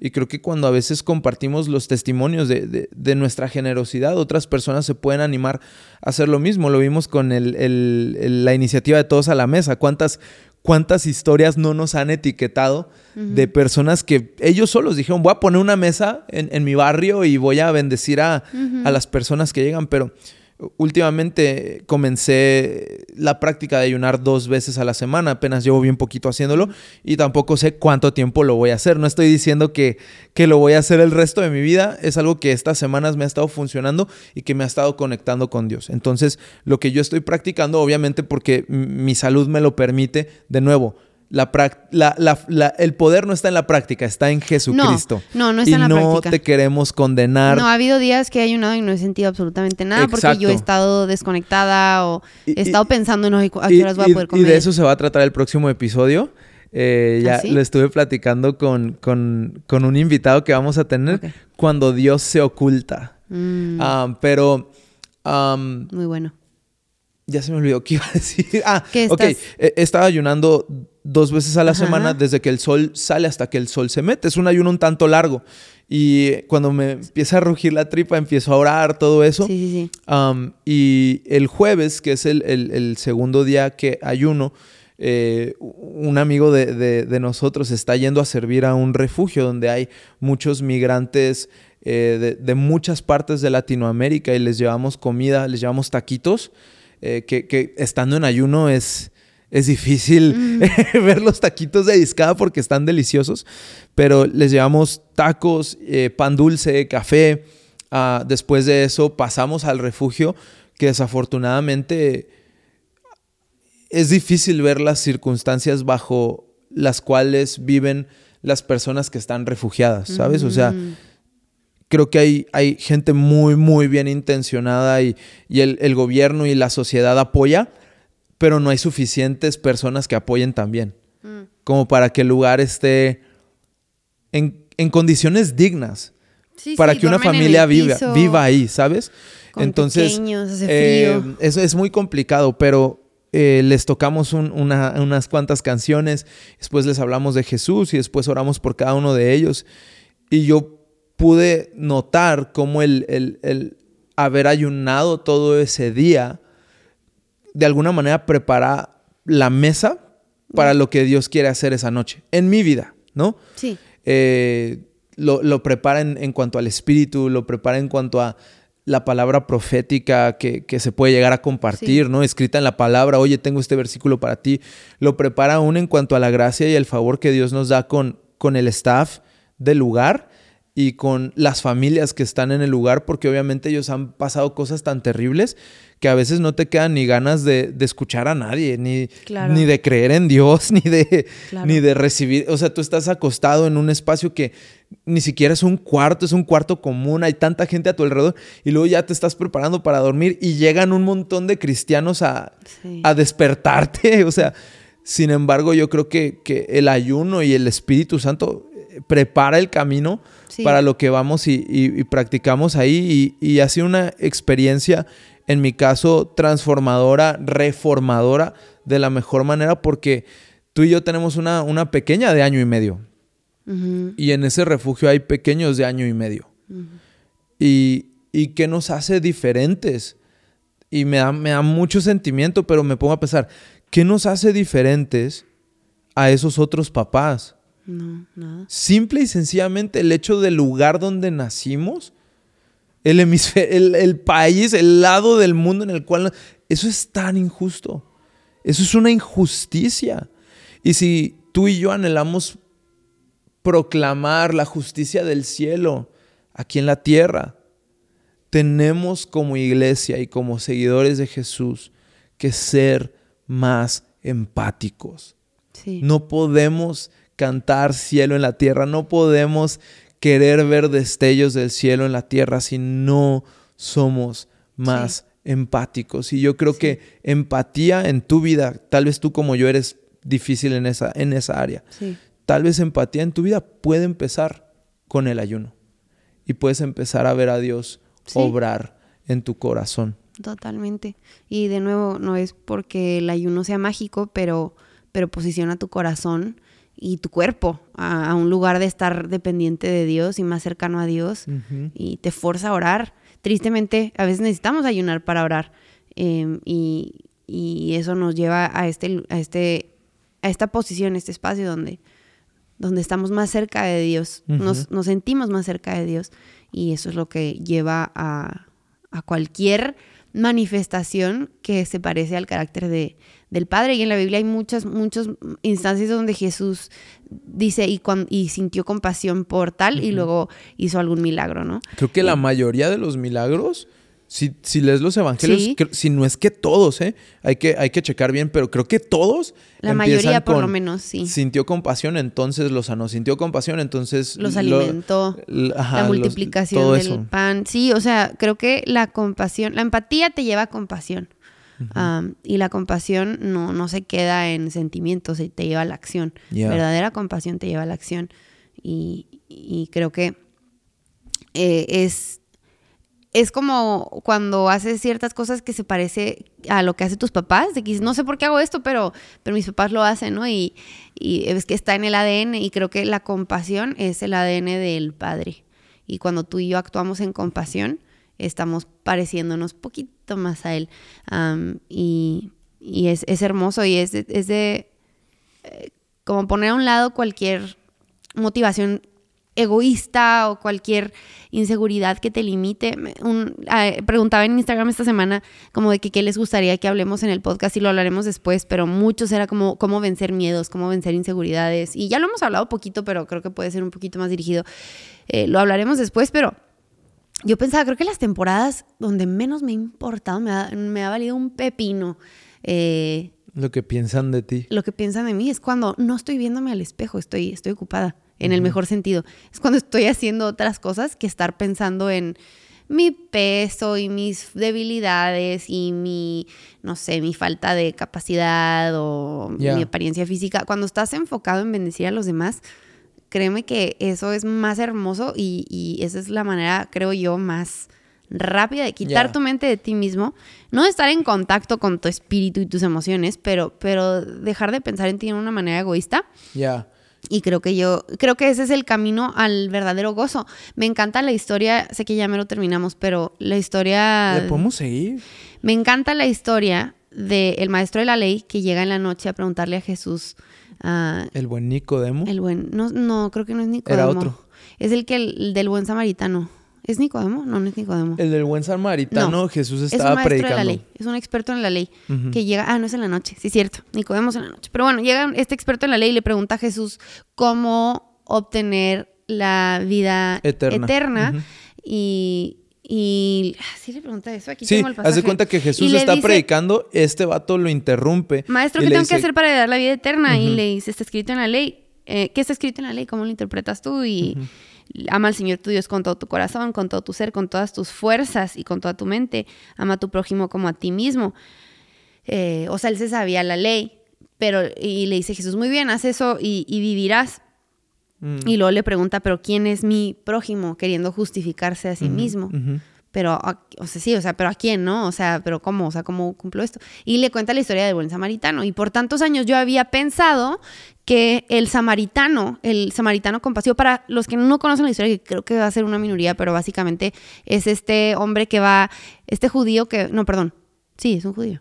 Y creo que cuando a veces compartimos los testimonios de, nuestra generosidad, otras personas se pueden animar a hacer lo mismo. Lo vimos con la iniciativa de Todos a la Mesa. ¿Cuántas, cuántas historias no nos han etiquetado de personas que ellos solos dijeron, voy a poner una mesa en, mi barrio y voy a bendecir a, a las personas que llegan? Pero últimamente comencé la práctica de ayunar dos veces a la semana, apenas llevo bien poquito haciéndolo y tampoco sé cuánto tiempo lo voy a hacer. No estoy diciendo que, que lo voy a hacer el resto de mi vida, es algo que estas semanas me ha estado funcionando y que me ha estado conectando con Dios. Entonces, lo que yo estoy practicando, obviamente porque mi salud me lo permite, de nuevo, la, el poder no está en la práctica, está en Jesucristo. No, no, está en la práctica. no te queremos condenar. No, ha habido días que he ayunado y no he sentido absolutamente nada porque yo he estado desconectada o he estado pensando en a qué horas voy a poder comer. Y de eso se va a tratar el próximo episodio. Eh, ya ¿Ah, lo estuve platicando con, con, un invitado que vamos a tener cuando Dios se oculta. Mm. Ah, pero... Muy bueno. Ya se me olvidó qué iba a decir. Ah, ok. Eh, estaba ayunando dos veces a la semana desde que el sol sale hasta que el sol se mete. Es un ayuno un tanto largo. Y cuando me empieza a rugir la tripa, empiezo a orar, todo eso. Sí, sí, sí. y el jueves, que es el, segundo día que ayuno, eh, un amigo de, nosotros está yendo a servir a un refugio donde hay muchos migrantes eh, de, muchas partes de Latinoamérica y les llevamos comida, les llevamos taquitos. Eh, que, estando en ayuno es, es difícil ver los taquitos de discada porque están deliciosos, pero les llevamos tacos, eh, pan dulce, café. Ah, después de eso pasamos al refugio, que desafortunadamente es difícil ver las circunstancias bajo las cuales viven las personas que están refugiadas, ¿sabes? O sea, creo que hay, hay gente muy, muy bien intencionada y, el, gobierno y la sociedad apoya, pero no hay suficientes personas que apoyen también. Mm. Como para que el lugar esté en, condiciones dignas. para que una familia viva, viva ahí, ¿sabes? Entonces, eh, eso es muy complicado, pero eh, les tocamos unas cuantas canciones, después les hablamos de Jesús y después oramos por cada uno de ellos. Y yo pude notar cómo el, haber ayunado todo ese día, de alguna manera prepara la mesa para lo que Dios quiere hacer esa noche, en mi vida, ¿no? Sí. Eh, lo, prepara en, cuanto al espíritu, lo prepara en cuanto a la palabra profética que, se puede llegar a compartir, ¿no? Escrita en la palabra, oye, tengo este versículo para ti. Lo prepara aún en cuanto a la gracia y el favor que Dios nos da con, con el staff del lugar y con las familias que están en el lugar, porque obviamente ellos han pasado cosas tan terribles que a veces no te quedan ni ganas de, escuchar a nadie, ni, ni de creer en Dios, ni de, ni de recibir. O sea, tú estás acostado en un espacio que ni siquiera es un cuarto, es un cuarto común, hay tanta gente a tu alrededor y luego ya te estás preparando para dormir y llegan un montón de cristianos a, a despertarte. O sea, sin embargo, yo creo que, que el ayuno y el Espíritu Santo prepara el camino para lo que vamos y, practicamos ahí. Y, ha sido una experiencia, en mi caso, transformadora, reformadora de la mejor manera, porque tú y yo tenemos una, una pequeña de año y medio. Y en ese refugio hay pequeños de año y medio. y, y qué nos hace diferentes. Y me da, me da mucho sentimiento, pero me pongo a pensar, ¿qué nos hace diferentes a esos otros papás? No, nada. Simple y sencillamente el hecho del lugar donde nacimos, el, el, el país, el lado del mundo en el cual... Eso es tan injusto. Eso es una injusticia. Y si tú y yo anhelamos proclamar la justicia del cielo aquí en la tierra, tenemos como iglesia y como seguidores de Jesús que ser más empáticos. No podemos cantar cielo en la tierra. No podemos querer ver destellos del cielo en la tierra si no somos más empáticos. Y yo creo que empatía en tu vida, tal vez tú como yo eres difícil en esa, en esa área. Tal vez empatía en tu vida puede empezar con el ayuno. Y puedes empezar a ver a Dios obrar en tu corazón. Totalmente. Y de nuevo, no es porque el ayuno sea mágico, pero, pero posiciona tu corazón y tu cuerpo a, un lugar de estar dependiente de Dios y más cercano a Dios y te fuerza a orar. Tristemente, a veces necesitamos ayunar para orar em, y, eso nos lleva a este, a este, a esta posición, este espacio donde, donde estamos más cerca de Dios, nos, nos, sentimos más cerca de Dios y eso es lo que lleva a, a cualquier manifestación que se parece al carácter de, del Padre. Y en la Biblia hay muchas, muchas instancias donde Jesús dice y, y sintió compasión por tal y luego hizo algún milagro, ¿no? Creo que la mayoría de los milagros si, si lees los evangelios, si no es que todos, ¿eh? Hay que, hay que checar bien, pero creo que todos. La mayoría, por lo menos, sí. Sintió compasión, entonces los sanó. Sintió compasión, entonces. Los alimentó. la multiplicación del pan. Sí, o sea, creo que la compasión, la empatía te lleva a compasión. Y la compasión no, no se queda en sentimientos, te lleva a la acción. Verdadera compasión te lleva a la acción. Y, creo que eh, es es como cuando haces ciertas cosas que se parece a lo que hacen tus papás, de que no sé por qué hago esto, pero, pero mis papás lo hacen, ¿no? Y, y es que está en el ADN y creo que la compasión es el ADN del padre. Y cuando tú y yo actuamos en compasión, estamos pareciéndonos poquito más a él. y, y es, es, hermoso y es, es de eh, como poner a un lado cualquier motivación egoísta o cualquier inseguridad que te limite. Ah, preguntaba en Instagram esta semana como de que qué les gustaría que hablemos en el podcast y lo hablaremos después, pero muchos era como cómo vencer miedos, cómo vencer inseguridades. Y ya lo hemos hablado poquito, pero creo que puede ser un poquito más dirigido. Eh, lo hablaremos después, pero yo pensaba, creo que las temporadas donde menos me ha importado, me ha, me ha valido un pepino. Eh, lo que piensan de ti. Lo que piensan de mí es cuando no estoy viéndome al espejo, estoy, estoy ocupada en el mejor sentido. Es cuando estoy haciendo otras cosas que estar pensando en mi peso y mis debilidades y mi, no sé, mi falta de capacidad o mi apariencia física. Cuando estás enfocado en bendecir a los demás, créeme que eso es más hermoso y, esa es la manera, creo yo, más rápida de quitar tu mente de ti mismo, no de estar en contacto con tu espíritu y tus emociones, pero, pero dejar de pensar en ti de una manera egoísta. Ya. Y creo que yo, creo que ese es el camino al verdadero gozo. Me encanta la historia, sé que ya me lo terminamos, pero la historia... ¿Le podemos seguir? Me encanta la historia del maestro de la ley que llega en la noche a preguntarle a Jesús... ¿El buen Nicodemo? El buen, no, no, creo que no es Nicodemo. Era otro. Es el que el del buen samaritano. ¿Es Nicodemo? No, no es Nicodemo. El del buen samaritano, Jesús estaba es un predicando. De la ley. Es un experto en la ley que llega. Ah, no es en la noche, sí, cierto. Nicodemo es en la noche. Pero bueno, llega este experto en la ley y le pregunta a Jesús cómo obtener la vida eterna. Y. Y ah, sí le pregunta eso. Aquí tengo el pasaje. Haz de cuenta que Jesús está predicando, este vato lo interrumpe. Maestro, ¿qué tengo que hacer para dar la vida eterna? Y le dice, está escrito en la ley. Eh, ¿Qué está escrito en la ley? ¿Cómo lo interpretas tú? Y Ama al Señor tu Dios con todo tu corazón, con todo tu ser, con todas tus fuerzas y con toda tu mente. Ama a tu prójimo como a ti mismo. Eh, o sea, él se sabía la ley, pero y le dice Jesús, muy bien, haz eso y, vivirás. Mm. Y luego le pregunta, pero ¿quién es mi prójimo? Queriendo justificarse a sí mismo pero, o sea, sí, o sea, pero ¿a quién, no? O sea, pero ¿cómo? O sea, ¿cómo cumplo esto? Y le cuenta la historia del buen samaritano. Y por tantos años yo había pensado que el samaritano, el samaritano compasivo, para los que no conocen la historia, que creo que va a ser una minoría, pero básicamente es este hombre que va, este judío que, no, perdón, sí, es un judío.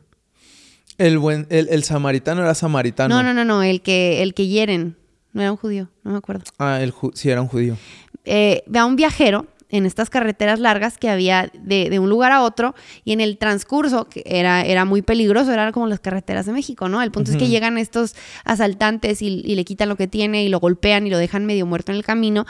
El buen, el, samaritano era samaritano. No, no, no, no, el que, el que hieren, no era un judío, no me acuerdo. Ah, el, sí, era un judío. Eh, ve a un viajero en estas carreteras largas que había de, un lugar a otro y en el transcurso, que era, era muy peligroso, era como las carreteras de México, ¿no? El punto es que llegan estos asaltantes y, le quitan lo que tiene y lo golpean y lo dejan medio muerto en el camino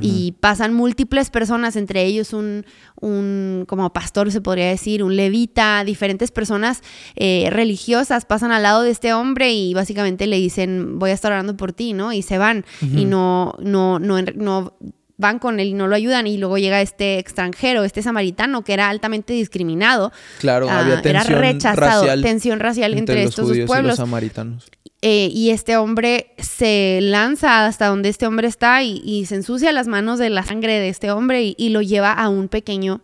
y pasan múltiples personas, entre ellos un, un, como pastor se podría decir, un levita, diferentes personas eh, religiosas pasan al lado de este hombre y básicamente le dicen, voy a estar orando por ti, ¿no? Y se van y no, no, no, no van con él y no lo ayudan y luego llega este extranjero, este samaritano que era altamente discriminado. Claro, Ah, había tensión era rechazado, racial tensión racial entre, estos dos y pueblos. los samaritanos. Eh, y este hombre se lanza hasta donde este hombre está y, y se ensucia las manos de la sangre de este hombre y, y lo lleva a un pequeño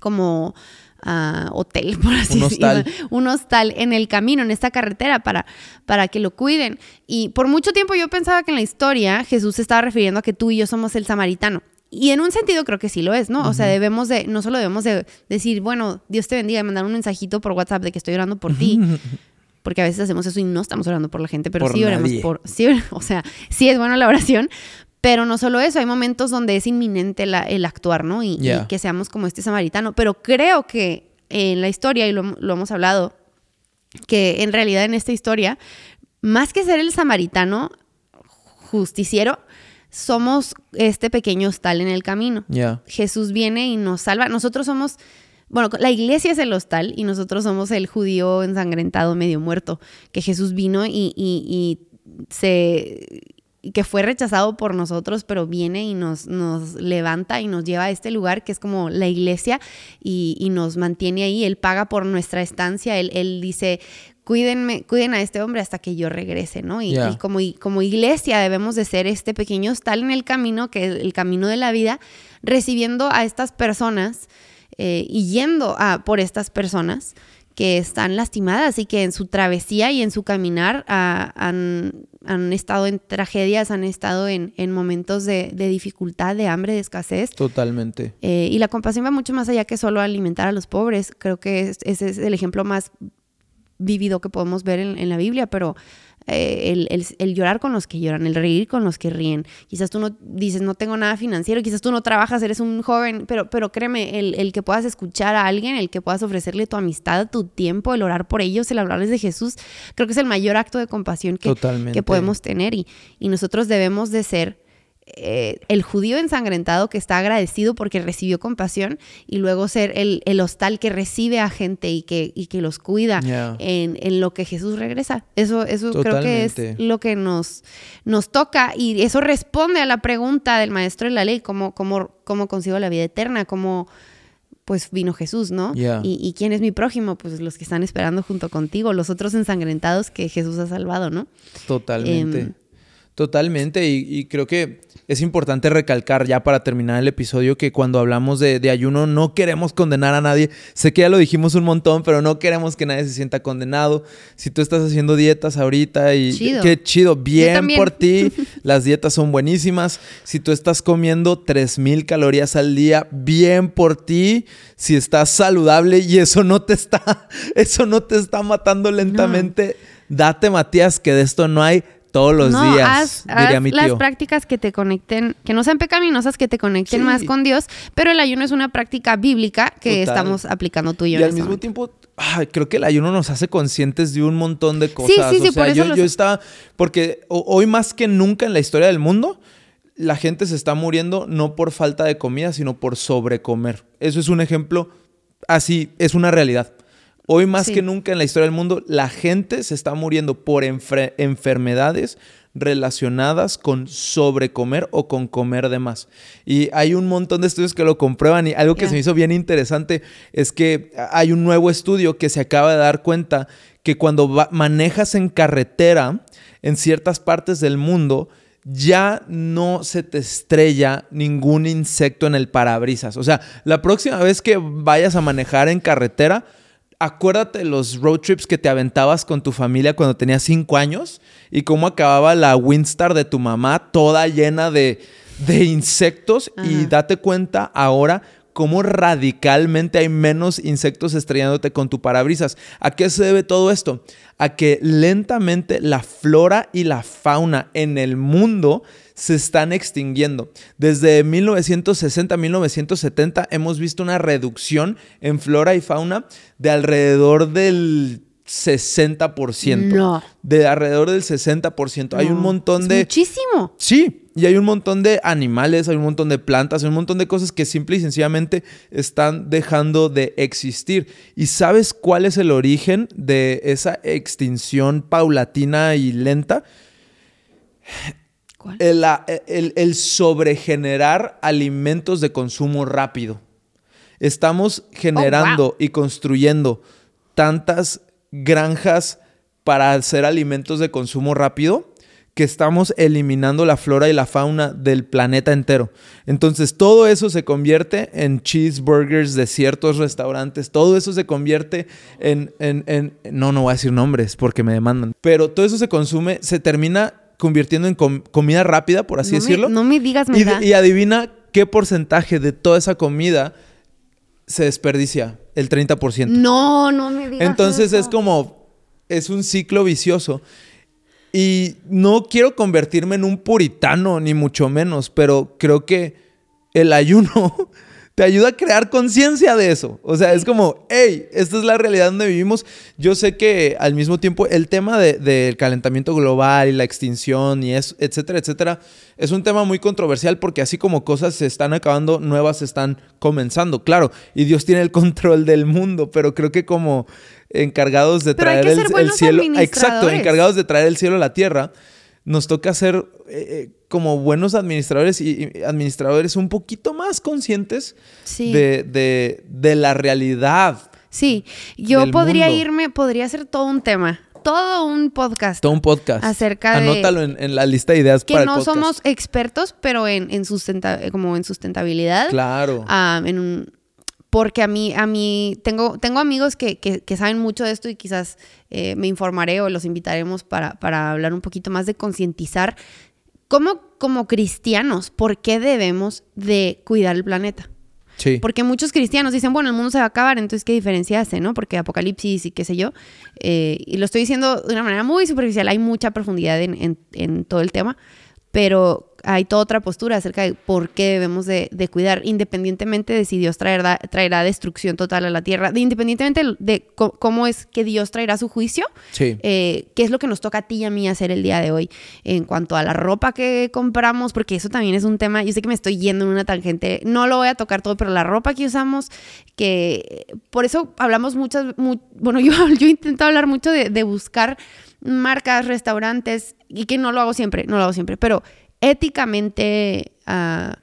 como ah, hotel, por así Un hostal. decirlo. Un hostal en el camino, en esta carretera, para, para que lo cuiden. Y por mucho tiempo yo pensaba que en la historia Jesús se estaba refiriendo a que tú y yo somos el samaritano. Y en un sentido creo que sí lo es, ¿no? O sea, debemos de, no solo debemos de decir, bueno, Dios te bendiga, y mandar un mensajito por WhatsApp de que estoy orando por ti, porque a veces hacemos eso y no estamos orando por la gente, pero Por sí oramos nadie. por, sí, o sea, sí es buena la oración, pero no solo eso, hay momentos donde es inminente la- el actuar, ¿no? Y, que seamos como este samaritano, pero creo que en la historia, y lo, lo hemos hablado, que en realidad en esta historia, más que ser el samaritano justiciero, somos este pequeño hostal en el camino. Jesús viene y nos salva. Nosotros somos, bueno, la iglesia es el hostal y nosotros somos el judío ensangrentado, medio muerto, que Jesús vino y, y- y se que fue rechazado por nosotros, pero viene y nos, nos levanta y nos lleva a este lugar que es como la iglesia y, y nos mantiene ahí. Él paga por nuestra estancia. Él, él dice, cuídenme, cuiden a este hombre hasta que yo regrese, ¿no? Y, como, y como iglesia debemos de ser este pequeño hostal en el camino, que es el camino de la vida, recibiendo a estas personas eh, y yendo a, por estas personas que están lastimadas y que en su travesía y en su caminar ah, han, han estado en tragedias, han estado en, en momentos de, de dificultad, de hambre, de escasez. Totalmente. Eh, y la compasión va mucho más allá que solo alimentar a los pobres. Creo que es- ese es el ejemplo más vivido que podemos ver en, en la Biblia, pero eh, el, el- el llorar con los que lloran, el reír con los que ríen. Quizás tú no dices, no tengo nada financiero, quizás tú no trabajas, eres un joven, pero, pero créeme, el, el que puedas escuchar a alguien, el que puedas ofrecerle tu amistad, tu tiempo, el orar por ellos, el hablarles de Jesús, creo que es el mayor acto de compasión que, Totalmente. que podemos tener y, y nosotros debemos de ser eh, el judío ensangrentado que está agradecido porque recibió compasión y luego ser el, el hostal que recibe a gente y que, y que los cuida en, en lo que Jesús regresa. Eso, eso creo que es lo que nos, nos toca y eso responde a la pregunta del maestro de la ley, cómo, cómo, cómo consigo la vida eterna, cómo pues vino Jesús, ¿no? Y, y quién es mi prójimo? Pues los que están esperando junto contigo, los otros ensangrentados que Jesús ha salvado, ¿no? Totalmente. Em, Totalmente. Y, y creo que es importante recalcar ya para terminar el episodio que cuando hablamos de, de ayuno no queremos condenar a nadie. Sé que ya lo dijimos un montón, pero no queremos que nadie se sienta condenado. Si tú estás haciendo dietas ahorita y Chido. qué chido, bien por ti. Las dietas son buenísimas. Si tú estás comiendo 3000 calorías al día, bien por ti. Si estás saludable y eso no te está eso no te está matando lentamente, date Matías que de esto no hay todos los no, días, haz, diría haz mi las prácticas que te conecten, que no sean pecaminosas, que te conecten Sí. más con Dios, pero el ayuno es una práctica bíblica que Total. estamos aplicando tú y yo. Y al este mismo momento. tiempo, ay, creo que el ayuno nos hace conscientes de un montón de cosas. sí, sí, o sea, por eso yo, yo estaba, porque ho- hoy más que nunca en la historia del mundo, la gente se está muriendo no por falta de comida, sino por sobrecomer. Eso es un ejemplo, así, es una realidad. Hoy más Sí. que nunca en la historia del mundo, la gente se está muriendo por enfermedades relacionadas con sobrecomer o con comer de más. Y hay un montón de estudios que lo comprueban y algo que se me hizo bien interesante es que hay un nuevo estudio que se acaba de dar cuenta que cuando va- manejas en carretera en ciertas partes del mundo, ya no se te estrella ningún insecto en el parabrisas. O sea, la próxima vez que vayas a manejar en carretera, acuérdate de los road trips que te aventabas con tu familia cuando tenías cinco años y cómo acababa la Windstar de tu mamá toda llena de, de insectos y date cuenta ahora cómo radicalmente hay menos insectos estrellándote con tu parabrisas. ¿A qué se debe todo esto? A que lentamente la flora y la fauna en el mundo se están extinguiendo. Desde 1960 a 1970 hemos visto una reducción en flora y fauna de alrededor del 60%. No. De alrededor del 60%. Hay un montón es de... Muchísimo. Sí, y hay un montón de animales, hay un montón de plantas, hay un montón de cosas que simple y sencillamente están dejando de existir. ¿Y sabes cuál es el origen de esa extinción paulatina y lenta? El, a- el- el sobregenerar alimentos de consumo rápido. Estamos generando y construyendo tantas granjas para hacer alimentos de consumo rápido que estamos eliminando la flora y la fauna del planeta entero. Entonces todo eso se convierte en cheeseburgers de ciertos restaurantes, todo eso se convierte en, en- en- no, no voy a decir nombres porque me demandan, pero todo eso se consume, se termina convirtiendo en com- comida rápida, por así no, decirlo. Me, no me digas, me Y, da. y adivina qué porcentaje de toda esa comida se desperdicia, el 30%. No, no me digas. Entonces eso. es como, es un ciclo vicioso. Y no quiero convertirme en un puritano, ni mucho menos, pero creo que el ayuno te ayuda a crear conciencia de eso. O sea, es como, hey, esta es la realidad donde vivimos. Yo sé que al mismo tiempo el tema de- del calentamiento global y la extinción y eso, etcétera, etcétera, es un tema muy controversial porque así como cosas se están acabando, nuevas se están comenzando, claro. Y Dios tiene el control del mundo, pero creo que como encargados de Pero traer el, cielo, exacto, encargados de traer el cielo a la tierra, nos toca ser eh, eh, como buenos administradores y, y administradores un poquito más conscientes Sí. de, de- de la realidad. Sí, yo podría mundo. irme, podría hacer todo un tema, todo un podcast. Todo un podcast. Acerca de- Anótalo en, en la lista de ideas que para no el podcast. somos expertos, pero en, en sustenta- como en sustentabilidad. Claro. En un- porque a mí, a mí tengo, tengo amigos que, que- que saben mucho de esto y quizás eh, me informaré o los invitaremos para, para hablar un poquito más de concientizar cómo como cristianos, ¿por qué debemos de cuidar el planeta? Sí. Porque muchos cristianos dicen, bueno, el mundo se va a acabar, entonces ¿qué diferencia hace, no? Porque apocalipsis y qué sé yo. Eh, y lo estoy diciendo de una manera muy superficial, hay mucha profundidad en, en- en todo el tema, pero hay toda otra postura acerca de por qué debemos de, de cuidar, independientemente de si Dios traerá, traerá destrucción total a la tierra, de, independientemente de cómo es que Dios traerá su juicio, Sí. eh, qué es lo que nos toca a ti y a mí hacer el día de hoy en cuanto a la ropa que compramos, porque eso también es un tema, yo sé que me estoy yendo en una tangente, no lo voy a tocar todo, pero la ropa que usamos, que por eso hablamos muchas, mu- bueno, yo, yo intento hablar mucho de, de buscar marcas, restaurantes, y que no lo hago siempre, no lo hago siempre, pero éticamente... Ya.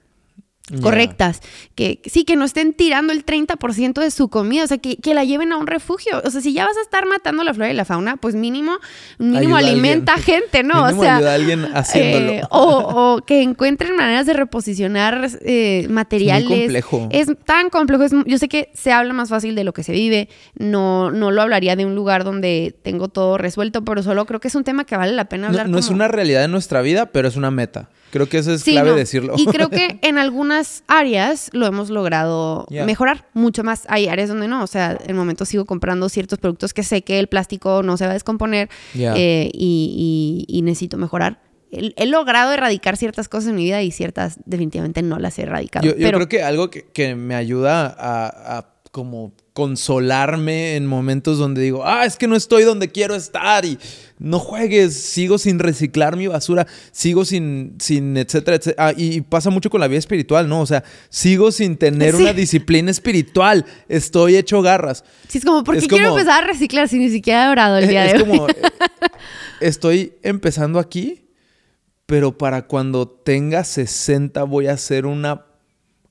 Correctas, que que sí, que no estén tirando el 30% de su comida, o sea, que, que la lleven a un refugio. O sea, si ya vas a estar matando la flora y la fauna, pues mínimo, mínimo Ayuda a alimenta alguien. gente, ¿no? Mínimo o sea, ayuda a alguien haciéndolo. eh, o, o que encuentren maneras de reposicionar eh, materiales. complejo. Es tan complejo. es- yo sé que se habla más fácil de lo que se vive. No, no lo hablaría de un lugar donde tengo todo resuelto, pero solo creo que es un tema que vale la pena hablar. no es como- una realidad de nuestra vida, pero es una meta. Creo que eso es Sí, clave no. decirlo. Y creo que en algunas áreas lo hemos logrado mejorar mucho más. Hay áreas donde no. O sea, en el momento sigo comprando ciertos productos que sé que el plástico no se va a descomponer eh, y, y- y necesito mejorar. He, he logrado erradicar ciertas cosas en mi vida y ciertas definitivamente no las he erradicado. Yo, yo pero creo que algo que, que me ayuda a, a como consolarme en momentos donde digo, ah, es que no estoy donde quiero estar y no juegues, sigo sin reciclar mi basura, sigo sin, sin etcétera, etcétera. Ah, y pasa mucho con la vida espiritual, ¿no? O sea, sigo sin tener Sí. una disciplina espiritual, estoy hecho garras. sí, es como, ¿por qué es quiero como- empezar a reciclar si ni siquiera he orado el día es de hoy? como, eh, estoy empezando aquí, pero para cuando tenga 60 voy a ser una,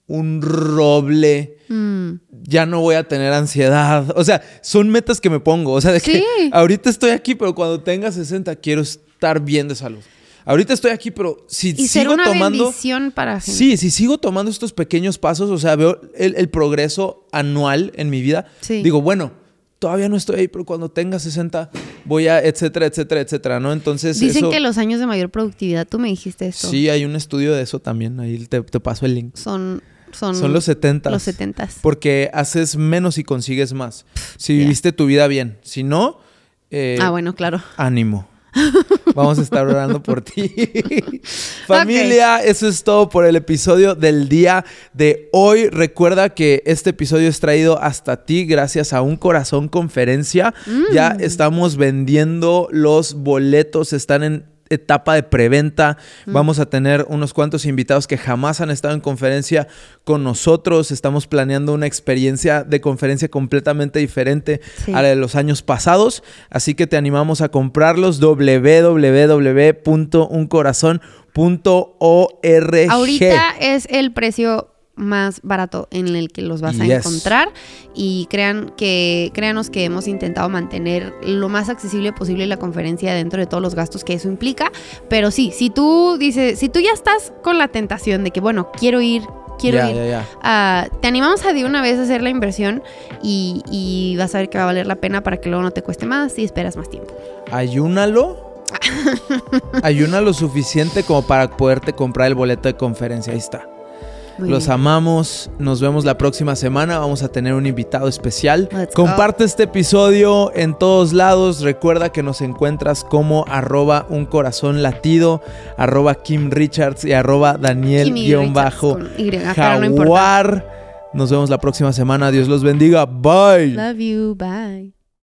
un roble. Mm. Ya no voy a tener ansiedad. O sea, son metas que me pongo. O sea, de que ahorita estoy aquí, pero cuando tenga 60 quiero estar bien de salud. Ahorita estoy aquí, pero si y sigo una tomando... para gente. Sí, si sigo tomando estos pequeños pasos, o sea, veo el, el progreso anual en mi vida, Sí. digo, bueno, todavía no estoy ahí, pero cuando tenga 60 voy a, etcétera, etcétera, etcétera, ¿no? Entonces, Dicen eso- que los años de mayor productividad, tú me dijiste esto. Sí, hay un estudio de eso también, ahí te, te paso el link. Son, son, Son los 70. Los 70. Porque haces menos y consigues más. Si viviste tu vida bien. Si no, eh, Ah, bueno, claro. ánimo. Vamos a estar orando por ti. Familia, eso es todo por el episodio del día de hoy. Recuerda que este episodio es traído hasta ti gracias a Un Corazón Conferencia. Ya estamos vendiendo los boletos, están en etapa de preventa. Vamos a tener unos cuantos invitados que jamás han estado en conferencia con nosotros. Estamos planeando una experiencia de conferencia completamente diferente Sí. a la de los años pasados. Así que te animamos a comprarlos Ahorita es el precio más barato en el que los vas a encontrar y crean que créanos que hemos intentado mantener lo más accesible posible la conferencia dentro de todos los gastos que eso implica, pero sí, si tú dices, si tú ya estás con la tentación de que bueno, quiero ir Quiero ir. Ah, te animamos a de una vez a hacer la inversión y, y vas a ver que va a valer la pena para que luego no te cueste más y esperas más tiempo. Ayúnalo. Ayuna lo suficiente como para poderte comprar el boleto de conferencia. Ahí está. Muy Los bien. amamos. Nos vemos la próxima semana. Vamos a tener un invitado especial. Let's go. Comparte este episodio en todos lados. Recuerda que nos encuentras como arroba un corazón latido, arroba Kim Richards y arroba Daniel guion bajo no. Jaguar. Nos vemos la próxima semana. Dios los bendiga. Bye. Love you. Bye.